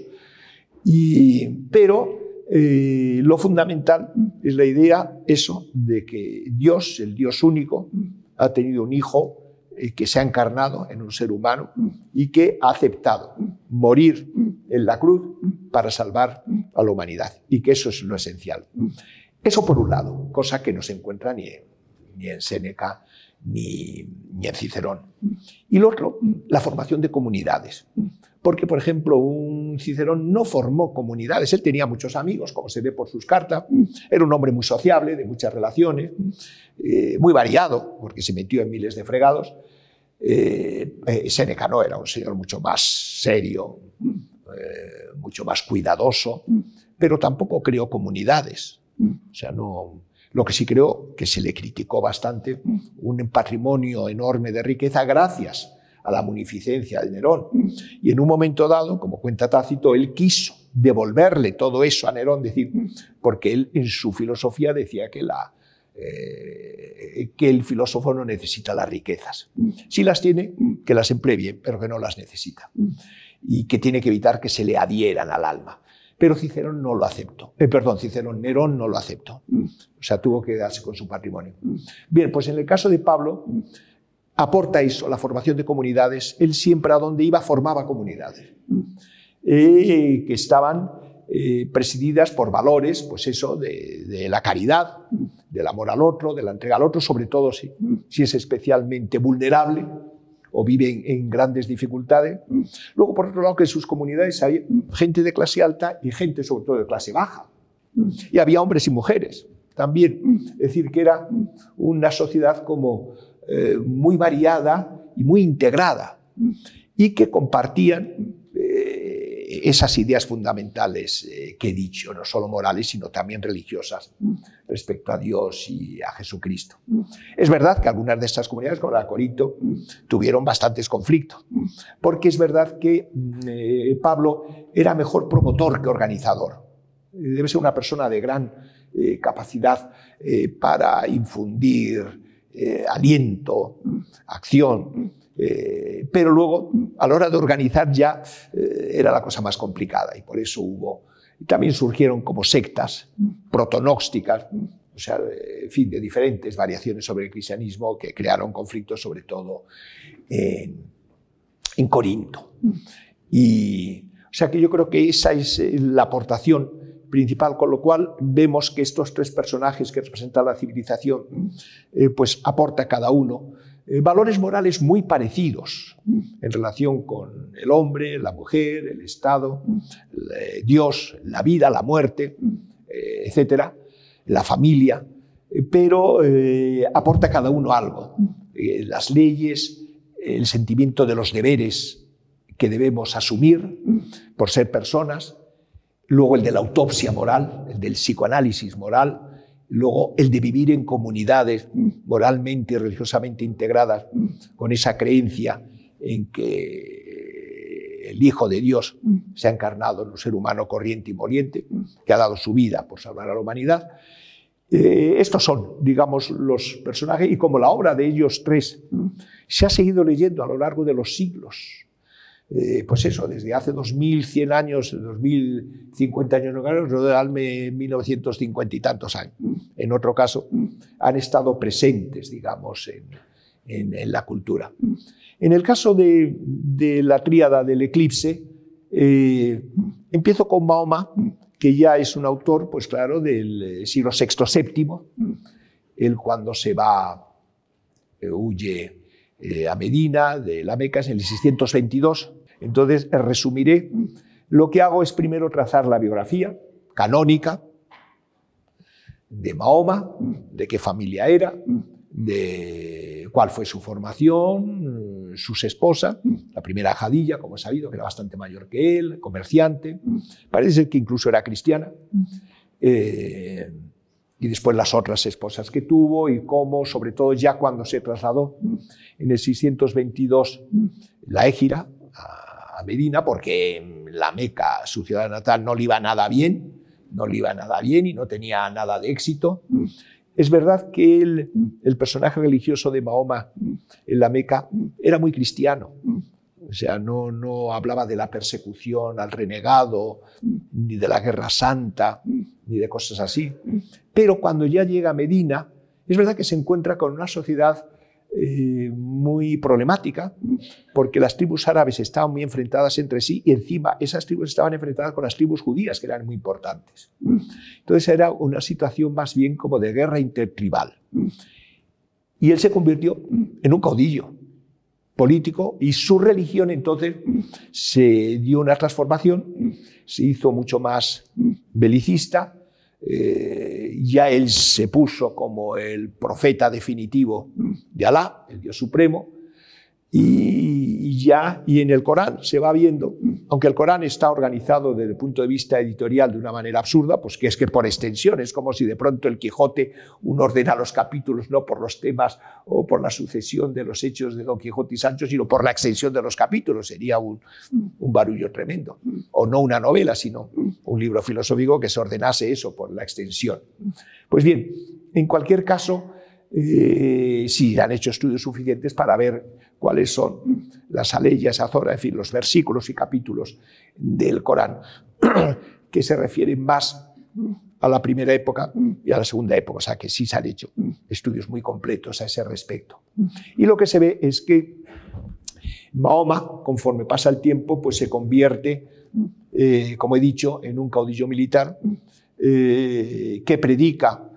Y, pero eh, lo fundamental es la idea, eso, de que Dios, el Dios único, ha tenido un hijo eh, que se ha encarnado en un ser humano y que ha aceptado morir en la cruz para salvar a la humanidad. Y que eso es lo esencial. Eso por un lado, cosa que no se encuentra ni en, ni en Séneca ni, ni en Cicerón. Y lo otro, la formación de comunidades porque, por ejemplo, un Cicerón no formó comunidades, él tenía muchos amigos, como se ve por sus cartas, era un hombre muy sociable, de muchas relaciones, eh, muy variado, porque se metió en miles de fregados. Eh, eh Séneca no era un señor mucho más serio, eh, mucho más cuidadoso, pero tampoco creó comunidades. O sea, no, lo que sí creo que se le criticó bastante, un patrimonio enorme de riqueza gracias a la munificencia de Nerón. Y en un momento dado, como cuenta Tácito, él quiso devolverle todo eso a Nerón, decir, porque él en su filosofía decía que, la, eh, que el filósofo no necesita las riquezas. Si las tiene, que las emplee bien, pero que no las necesita. Y que tiene que evitar que se le adhieran al alma. Pero Cicerón no lo aceptó. Eh, perdón, Cicerón, Nerón no lo aceptó. O sea, tuvo que quedarse con su patrimonio. Bien, pues en el caso de Pablo, aporta eso, la formación de comunidades. Él siempre a donde iba formaba comunidades eh, que estaban eh, presididas por valores, pues eso, de, la caridad, del amor al otro, de la entrega al otro, sobre todo si, si es especialmente vulnerable o vive en, grandes dificultades. Luego, por otro lado, que en sus comunidades hay gente de clase alta y gente sobre todo de clase baja. Y había hombres y mujeres también. Es decir, que era una sociedad como eh, muy variada y muy integrada y que compartían esas ideas fundamentales eh, que he dicho, no solo morales, sino también religiosas respecto a Dios y a Jesucristo. Es verdad que algunas de estas comunidades, como la Corinto, tuvieron bastantes conflictos, porque es verdad que Pablo era mejor promotor que organizador. Debe ser una persona de gran capacidad para infundir eh, aliento, acción. Eh, pero luego, a la hora de organizar ya eh, era la cosa más complicada y por eso hubo, también surgieron como sectas protonósticas, o sea, en fin, de diferentes variaciones sobre el cristianismo que crearon conflictos sobre todo en, Corinto. Y, o sea que yo creo que esa es la aportación principal, con lo cual vemos que estos tres personajes que representan la civilización, eh, pues aporta cada uno eh, valores morales muy parecidos en relación con el hombre, la mujer, el Estado, eh, Dios, la vida, la muerte, etcétera, la familia, pero aporta cada uno algo. las leyes, el sentimiento de los deberes que debemos asumir por ser personas, luego el de la autopsia moral, el del psicoanálisis moral, luego el de vivir en comunidades moralmente y religiosamente integradas con esa creencia en que el Hijo de Dios se ha encarnado en un ser humano corriente y moliente, que ha dado su vida por salvar a la humanidad. Eh, estos son, digamos, los personajes, y como la obra de ellos tres se ha seguido leyendo a lo largo de los siglos, eh, pues eso, desde hace 2100 años, 2050 años, no, 1950 y tantos años. En otro caso, han estado presentes, digamos, en, la cultura. En el caso de, la tríada del eclipse, eh, empiezo con Mahoma, que ya es un autor, pues claro, del eh, siglo VI, VII. Él cuando se va, huye a Medina, de la Meca, en el 622, entonces, resumiré. Lo que hago es primero trazar la biografía canónica de Mahoma, de qué familia era, de cuál fue su formación, sus esposas, la primera Jadilla, como he sabido, que era bastante mayor que él, comerciante, parece ser que incluso era cristiana, eh, y después las otras esposas que tuvo y cómo, sobre todo ya cuando se trasladó en el 622, la Égira, a Medina porque la Meca, su ciudad natal, no le iba nada bien, no le iba nada bien y no tenía nada de éxito. Es verdad que el, el personaje religioso de Mahoma en la Meca era muy cristiano. O sea, no, no hablaba de la persecución al renegado, ni de la guerra santa, ni de cosas así. Pero cuando ya llega a Medina, es verdad que se encuentra con una sociedad eh, muy problemática, porque las tribus árabes estaban muy enfrentadas entre sí y encima esas tribus estaban enfrentadas con las tribus judías, que eran muy importantes. Entonces era una situación más bien como de guerra intertribal. Y él se convirtió en un caudillo político y su religión entonces se dio una transformación, se hizo mucho más belicista, eh, ya él se puso como el profeta definitivo de Alá, el Dios Supremo, y ya, y en el Corán se va viendo, aunque el Corán está organizado desde el punto de vista editorial de una manera absurda, pues que es que por extensión, es como si de pronto el Quijote uno ordena los capítulos no por los temas o por la sucesión de los hechos de Don Quijote y Sancho, sino por la extensión de los capítulos, sería un, barullo tremendo. O no una novela, sino un libro filosófico que se ordenase eso por la extensión. Pues bien, en cualquier caso, eh, sí han hecho estudios suficientes para ver cuáles son las aleyas, azora, en fin, los versículos y capítulos del Corán que se refieren más a la primera época y a la segunda época, o sea que sí se han hecho estudios muy completos a ese respecto. Y lo que se ve es que Mahoma, conforme pasa el tiempo, pues se convierte, eh, como he dicho, en un caudillo militar eh, que predica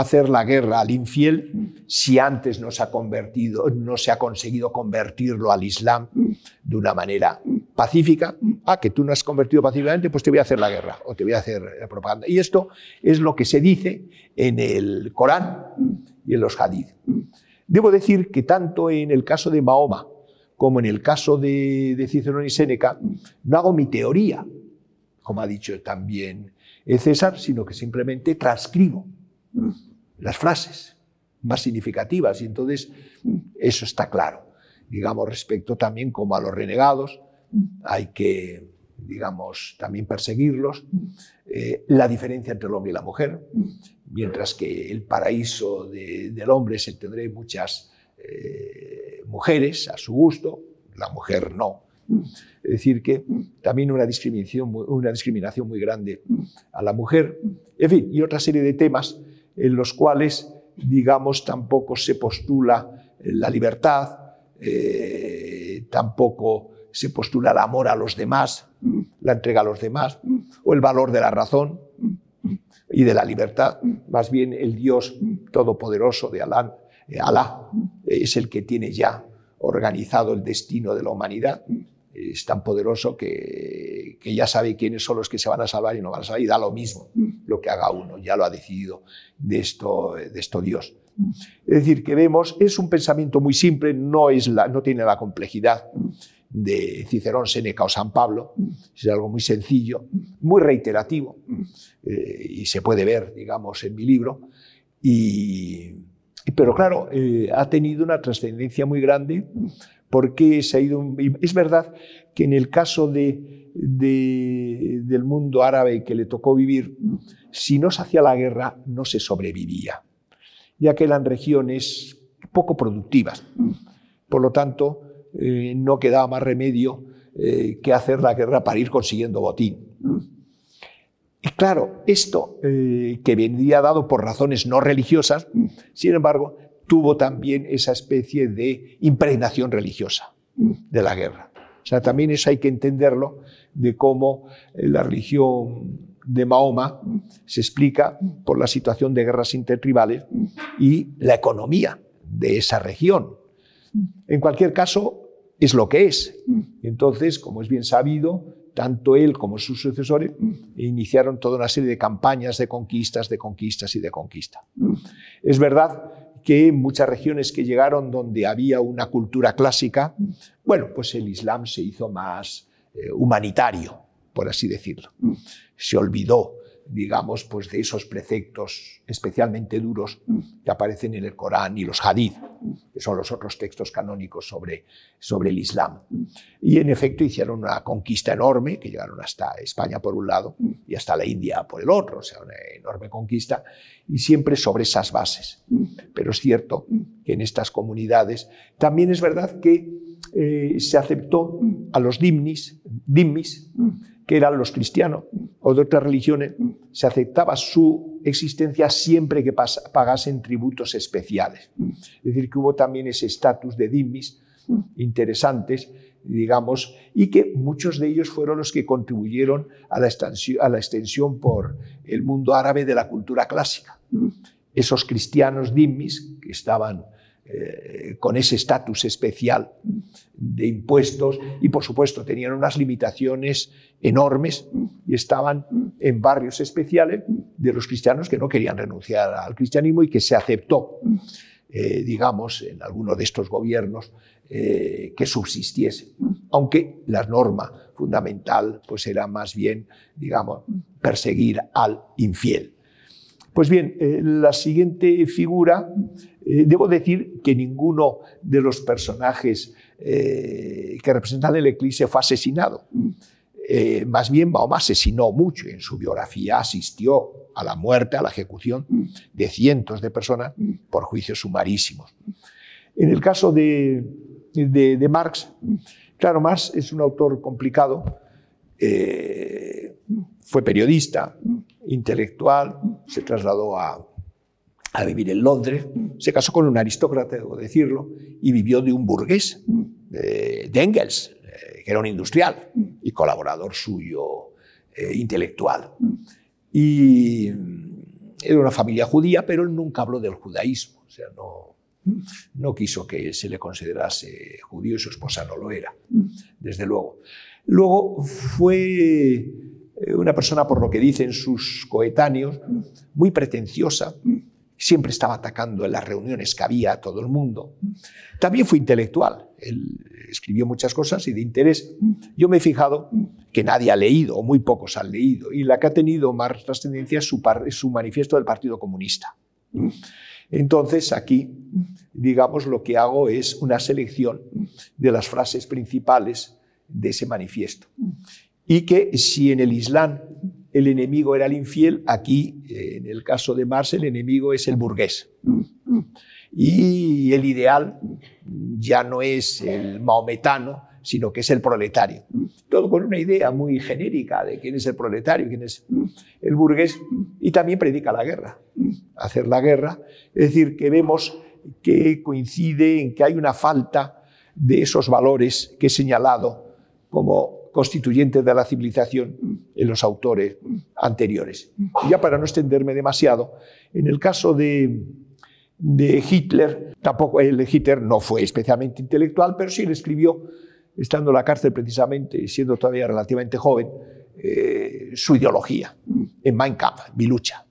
hacer la guerra al infiel si antes no se ha conseguido convertirlo al Islam de una manera pacífica. Ah, que tú no has convertido pacíficamente, pues te voy a hacer la guerra o te voy a hacer la propaganda. Y esto es lo que se dice en el Corán y en los hadith. Debo decir que tanto en el caso de Mahoma como en el caso de, de Cicerón y Séneca, no hago mi teoría, como ha dicho también César, sino que simplemente transcribo las frases más significativas y entonces eso está claro. Digamos, respecto también como a los renegados, hay que, digamos, también perseguirlos. Eh, la diferencia entre el hombre y la mujer, mientras que el paraíso del hombre se tendrá muchas eh, mujeres a su gusto, la mujer no. Es decir, que también una discriminación, una discriminación muy grande a la mujer, en fin, y otra serie de temas en los cuales, digamos, tampoco se postula eh, la libertad, eh, tampoco se postula el amor a los demás, la entrega a los demás, o el valor de la razón y de la libertad. Más bien el Dios todopoderoso de Alá, eh, Alá es el que tiene ya organizado el destino de la humanidad es tan poderoso que, ya sabe quiénes son los que se van a salvar y no van a salvar y da lo mismo lo que haga uno, ya lo ha decidido de esto, de esto Dios. Es decir, que vemos, es un pensamiento muy simple, no, es la, no tiene la complejidad de Cicerón, Séneca o San Pablo, es algo muy sencillo, muy reiterativo, eh, y se puede ver, digamos, en mi libro, y, pero claro, eh, ha tenido una trascendencia muy grande porque se ha ido... Es verdad que en el caso de, del mundo árabe que le tocó vivir, si no se hacía la guerra, no se sobrevivía, ya que eran regiones poco productivas. Por lo tanto, eh, no quedaba más remedio que hacer la guerra para ir consiguiendo botín. Y claro, esto que vendría dado por razones no religiosas, sin embargo, tuvo también esa especie de impregnación religiosa de la guerra. O sea, también eso hay que entenderlo de cómo la religión de Mahoma se explica por la situación de guerras intertribales y la economía de esa región. En cualquier caso, es lo que es. Entonces, como es bien sabido, tanto él como sus sucesores iniciaron toda una serie de campañas de conquistas, de conquistas y de conquista. Es verdad que en muchas regiones que llegaron donde había una cultura clásica, bueno, pues el Islam se hizo más eh, humanitario, por así decirlo. Se olvidó, digamos, pues de esos preceptos especialmente duros que aparecen en el Corán y los hadith, que son los otros textos canónicos sobre, sobre el Islam. Y en efecto hicieron una conquista enorme, que llegaron hasta España por un lado y hasta la India por el otro, o sea, una enorme conquista, y siempre sobre esas bases. Pero es cierto que en estas comunidades también es verdad que eh, se aceptó a los dimnis, dimmis, que eran los cristianos o de otras religiones, se aceptaba su existencia siempre que pagasen tributos especiales. Es decir, que hubo también ese estatus de dimmis interesantes, digamos, y que muchos de ellos fueron los que contribuyeron a la extensión, a la extensión por el mundo árabe de la cultura clásica. Esos cristianos dimmis que estaban eh, con ese estatus especial de impuestos y por supuesto tenían unas limitaciones enormes y estaban en barrios especiales de los cristianos que no querían renunciar al cristianismo y que se aceptó, eh, digamos, en alguno de estos gobiernos eh, que subsistiese, aunque la norma fundamental pues era más bien, digamos, perseguir al infiel. Pues bien, la siguiente figura eh, debo decir que ninguno de los personajes eh, que representan el eclipse fue asesinado. Eh, más bien Mahoma asesinó mucho. En su biografía asistió a la muerte, a la ejecución de cientos de personas por juicios sumarísimos. En el caso de, Marx, claro, Marx es un autor complicado. fue periodista, intelectual, se trasladó a, a vivir en Londres, se casó con un aristócrata, debo decirlo, y vivió de un burgués, de, Engels, eh, que era un industrial y colaborador suyo eh, intelectual. Y mm, era una familia judía, pero él nunca habló del judaísmo, o sea, no, no quiso que se le considerase judío y su esposa no lo era, desde luego. Luego fue una persona, por lo que dicen sus coetáneos, muy pretenciosa, siempre estaba atacando en las reuniones que había a todo el mundo. También fue intelectual, él escribió muchas cosas y de interés. Yo me he fijado que nadie ha leído, o muy pocos han leído, y la que ha tenido más trascendencia es su, su manifiesto del Partido Comunista. Entonces, aquí, digamos, lo que hago es una selección de las frases principales de ese manifiesto. Y que si en el Islam el enemigo era el infiel, aquí, eh, en el caso de Marx, el enemigo es el burgués. Y el ideal ya no es el maometano, sino que es el proletario. Todo con una idea muy genérica de quién es el proletario, quién es el burgués, y también predica la guerra, hacer la guerra. Es decir, que vemos que coincide en que hay una falta de esos valores que he señalado como constituyentes de la civilización en los autores anteriores. Ya para no extenderme demasiado, en el caso de, de Hitler, tampoco el Hitler no fue especialmente intelectual, pero sí le escribió, estando en la cárcel precisamente, siendo todavía relativamente joven, eh, su ideología en Mein Kampf, mi lucha.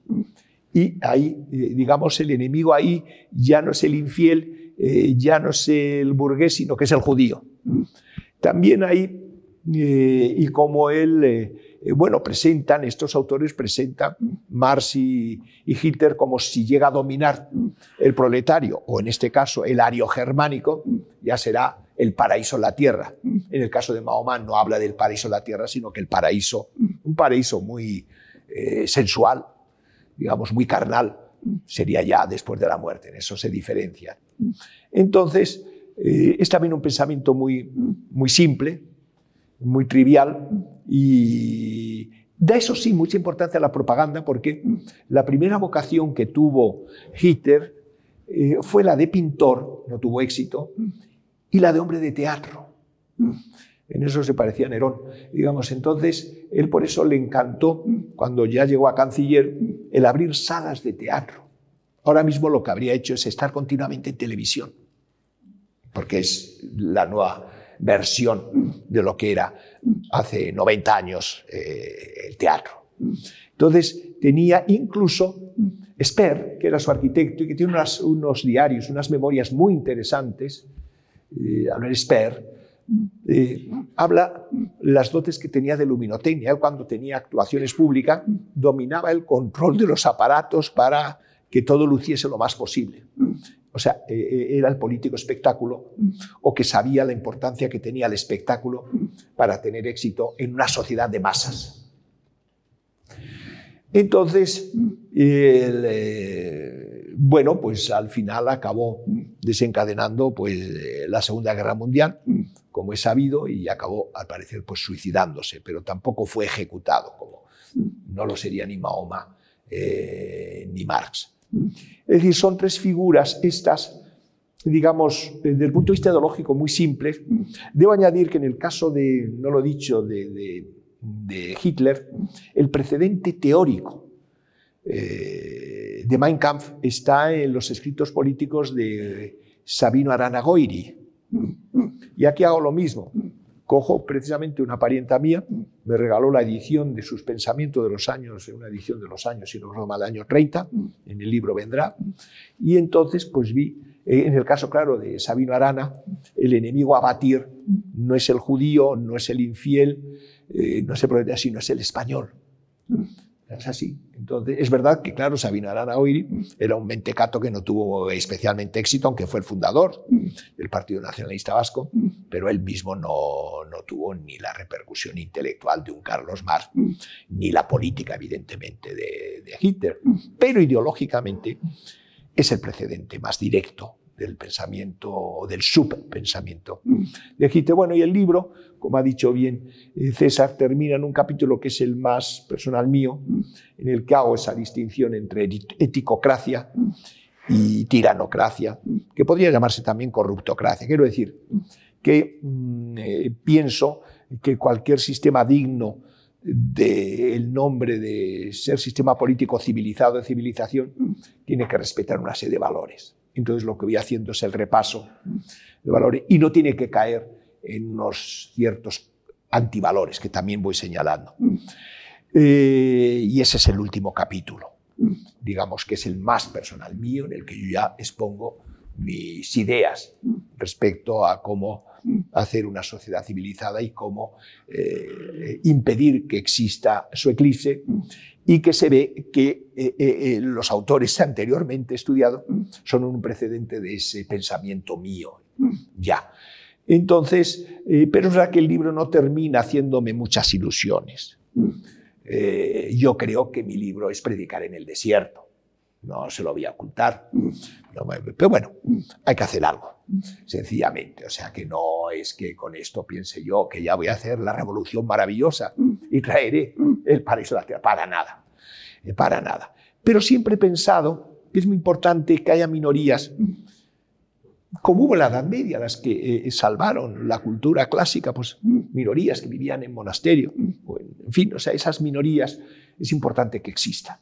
Y ahí, eh, digamos, el enemigo ahí ya no es el infiel, eh, ya no es el burgués, sino que es el judío. También ahí eh, y como él, eh, eh, bueno, presentan, estos autores presentan Marx y, Hitler como si llega a dominar el proletario, o en este caso el ario germánico, ya será el paraíso en la tierra. En el caso de Mahoma no habla del paraíso en la tierra, sino que el paraíso, un paraíso muy sensual, digamos, muy carnal, sería ya después de la muerte, en eso se diferencia. Entonces, es también un pensamiento muy, muy simple, muy trivial y da eso sí mucha importancia a la propaganda porque la primera vocación que tuvo Hitler eh, fue la de pintor, no tuvo éxito, y la de hombre de teatro. En eso se parecía a Nerón. Digamos, entonces, él por eso le encantó, cuando ya llegó a canciller, el abrir salas de teatro. Ahora mismo lo que habría hecho es estar continuamente en televisión, porque es la nueva versión de lo que era hace 90 años eh, el teatro. Entonces, tenía incluso Sper, que era su arquitecto y que tiene unos diarios, unas memorias muy interesantes, eh, Albert Sper, eh, habla las dotes que tenía de luminotecnia. Cuando tenía actuaciones públicas dominaba el control de los aparatos para que todo luciese lo más posible. O sea, eh, eh, era el político espectáculo o que sabía la importancia que tenía el espectáculo para tener éxito en una sociedad de masas. Entonces, bueno, pues al final acabó desencadenando pues, la Segunda Guerra Mundial como es sabido, y acabó, al parecer, pues suicidándose, pero tampoco fue ejecutado, como no lo sería ni Mahoma eh, ni Marx. Es decir, son tres figuras estas, digamos, desde el punto de vista ideológico muy simples. Debo añadir que en el caso de, no lo he dicho, de, Hitler, el precedente teórico eh, de Mein Kampf está en los escritos políticos de Sabino Arana Goiri, y aquí hago lo mismo. Cojo precisamente una parienta mía, me regaló la edición de sus pensamientos de los años, una edición de los años, si no recuerdo mal, año 30, en el libro vendrá, y entonces pues vi, eh, en el caso claro de Sabino Arana, el enemigo a batir no es el judío, no es el infiel, eh, no es el proletariado, sino es el español. Es así. Entonces, es verdad que, claro, Sabino Arana Oiri era un mentecato que no tuvo especialmente éxito, aunque fue el fundador del Partido Nacionalista Vasco, pero él mismo no, no tuvo ni la repercusión intelectual de un Carlos Marx, ni la política, evidentemente, de, de Hitler. Pero ideológicamente es el precedente más directo del pensamiento o del subpensamiento de Hitler. Bueno, y el libro, como ha dicho bien eh, César, termina en un capítulo que es el más personal mío, en el que hago esa distinción entre eticocracia y tiranocracia, que podría llamarse también corruptocracia. Quiero decir que mm, eh, pienso que cualquier sistema digno del nombre de ser sistema político civilizado de civilización tiene que respetar una serie de valores. Entonces lo que voy haciendo es el repaso de valores y no tiene que caer en unos ciertos antivalores que también voy señalando. Eh, y ese es el último capítulo, digamos que es el más personal mío, en el que yo ya expongo mis ideas respecto a cómo hacer una sociedad civilizada y cómo eh, impedir que exista su eclipse y que se ve que eh, eh, los autores anteriormente estudiados son un precedente de ese pensamiento mío, ya. Entonces, pero es verdad que el libro no termina haciéndome muchas ilusiones. yo creo que mi libro es predicar en el desierto no se lo voy a ocultar. pero bueno, hay que hacer algo, sencillamente. O sea, que no es que con esto piense yo que ya voy a hacer la revolución maravillosa y traeré el paraíso de la tierra. Para nada, eh, para nada. Pero siempre he pensado que es muy importante que haya minorías, como hubo en la Edad Media, las que eh, salvaron la cultura clásica, pues minorías que vivían en monasterio, en fin, o sea, esas minorías es importante que existan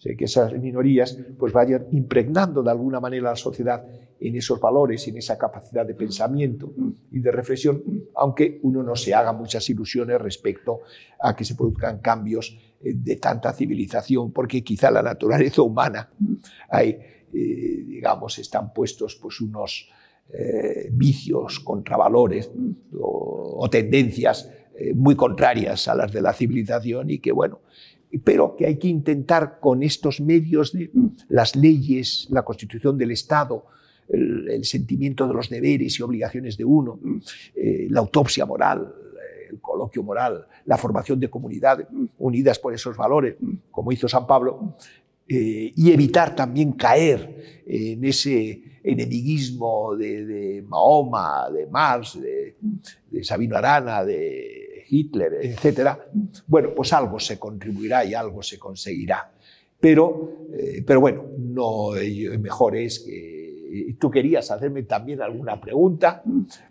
que esas minorías pues vayan impregnando de alguna manera a la sociedad en esos valores, en esa capacidad de pensamiento y de reflexión, aunque uno no se haga muchas ilusiones respecto a que se produzcan cambios eh, de tanta civilización, porque quizá la naturaleza humana hay, eh, digamos, están puestos pues unos eh, vicios, contravalores o, o tendencias muy contrarias a las de la civilización y que, bueno, pero que hay que intentar con estos medios de las leyes, la constitución del Estado, el, sentimiento de los deberes y obligaciones de uno, eh, la autopsia moral, el coloquio moral, la formación de comunidades unidas por esos valores, como hizo San Pablo, eh, y evitar también caer en ese enemiguismo de, Mahoma, de Marx, de, de Sabino Arana, de Hitler, etc., bueno, pues algo se contribuirá y algo se conseguirá. Pero, eh, pero bueno, no, mejor es que tú querías hacerme también alguna pregunta,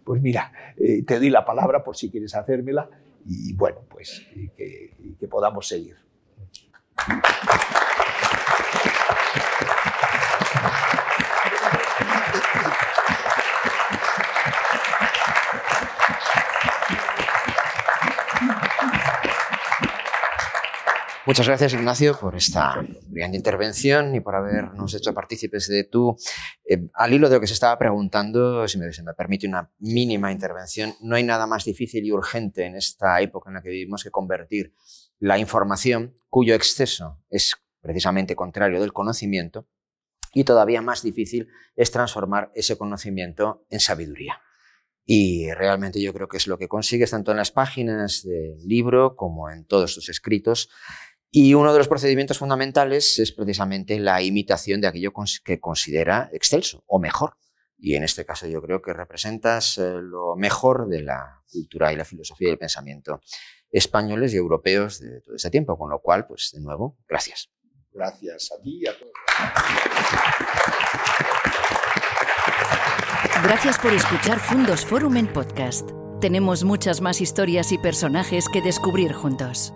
pues mira, eh, te doy la palabra por si quieres hacérmela y bueno, pues que podamos seguir. Muchas gracias, Ignacio, por esta brillante intervención y por habernos hecho partícipes de tu... Eh, al hilo de lo que se estaba preguntando, si me, me permite una mínima intervención, no hay nada más difícil y urgente en esta época en la que vivimos que convertir la información, cuyo exceso es precisamente contrario del conocimiento, y todavía más difícil es transformar ese conocimiento en sabiduría. Y realmente yo creo que es lo que consigues tanto en las páginas del libro como en todos tus escritos y uno de los procedimientos fundamentales es precisamente la imitación de aquello que considera excelso o mejor. Y en este caso yo creo que representas eh, lo mejor de la cultura y la filosofía y el pensamiento españoles y europeos de todo este tiempo. Con lo cual, pues de nuevo, gracias. Gracias a ti y a todos. Gracias por escuchar Fundos Forum en podcast. Tenemos muchas más historias y personajes que descubrir juntos.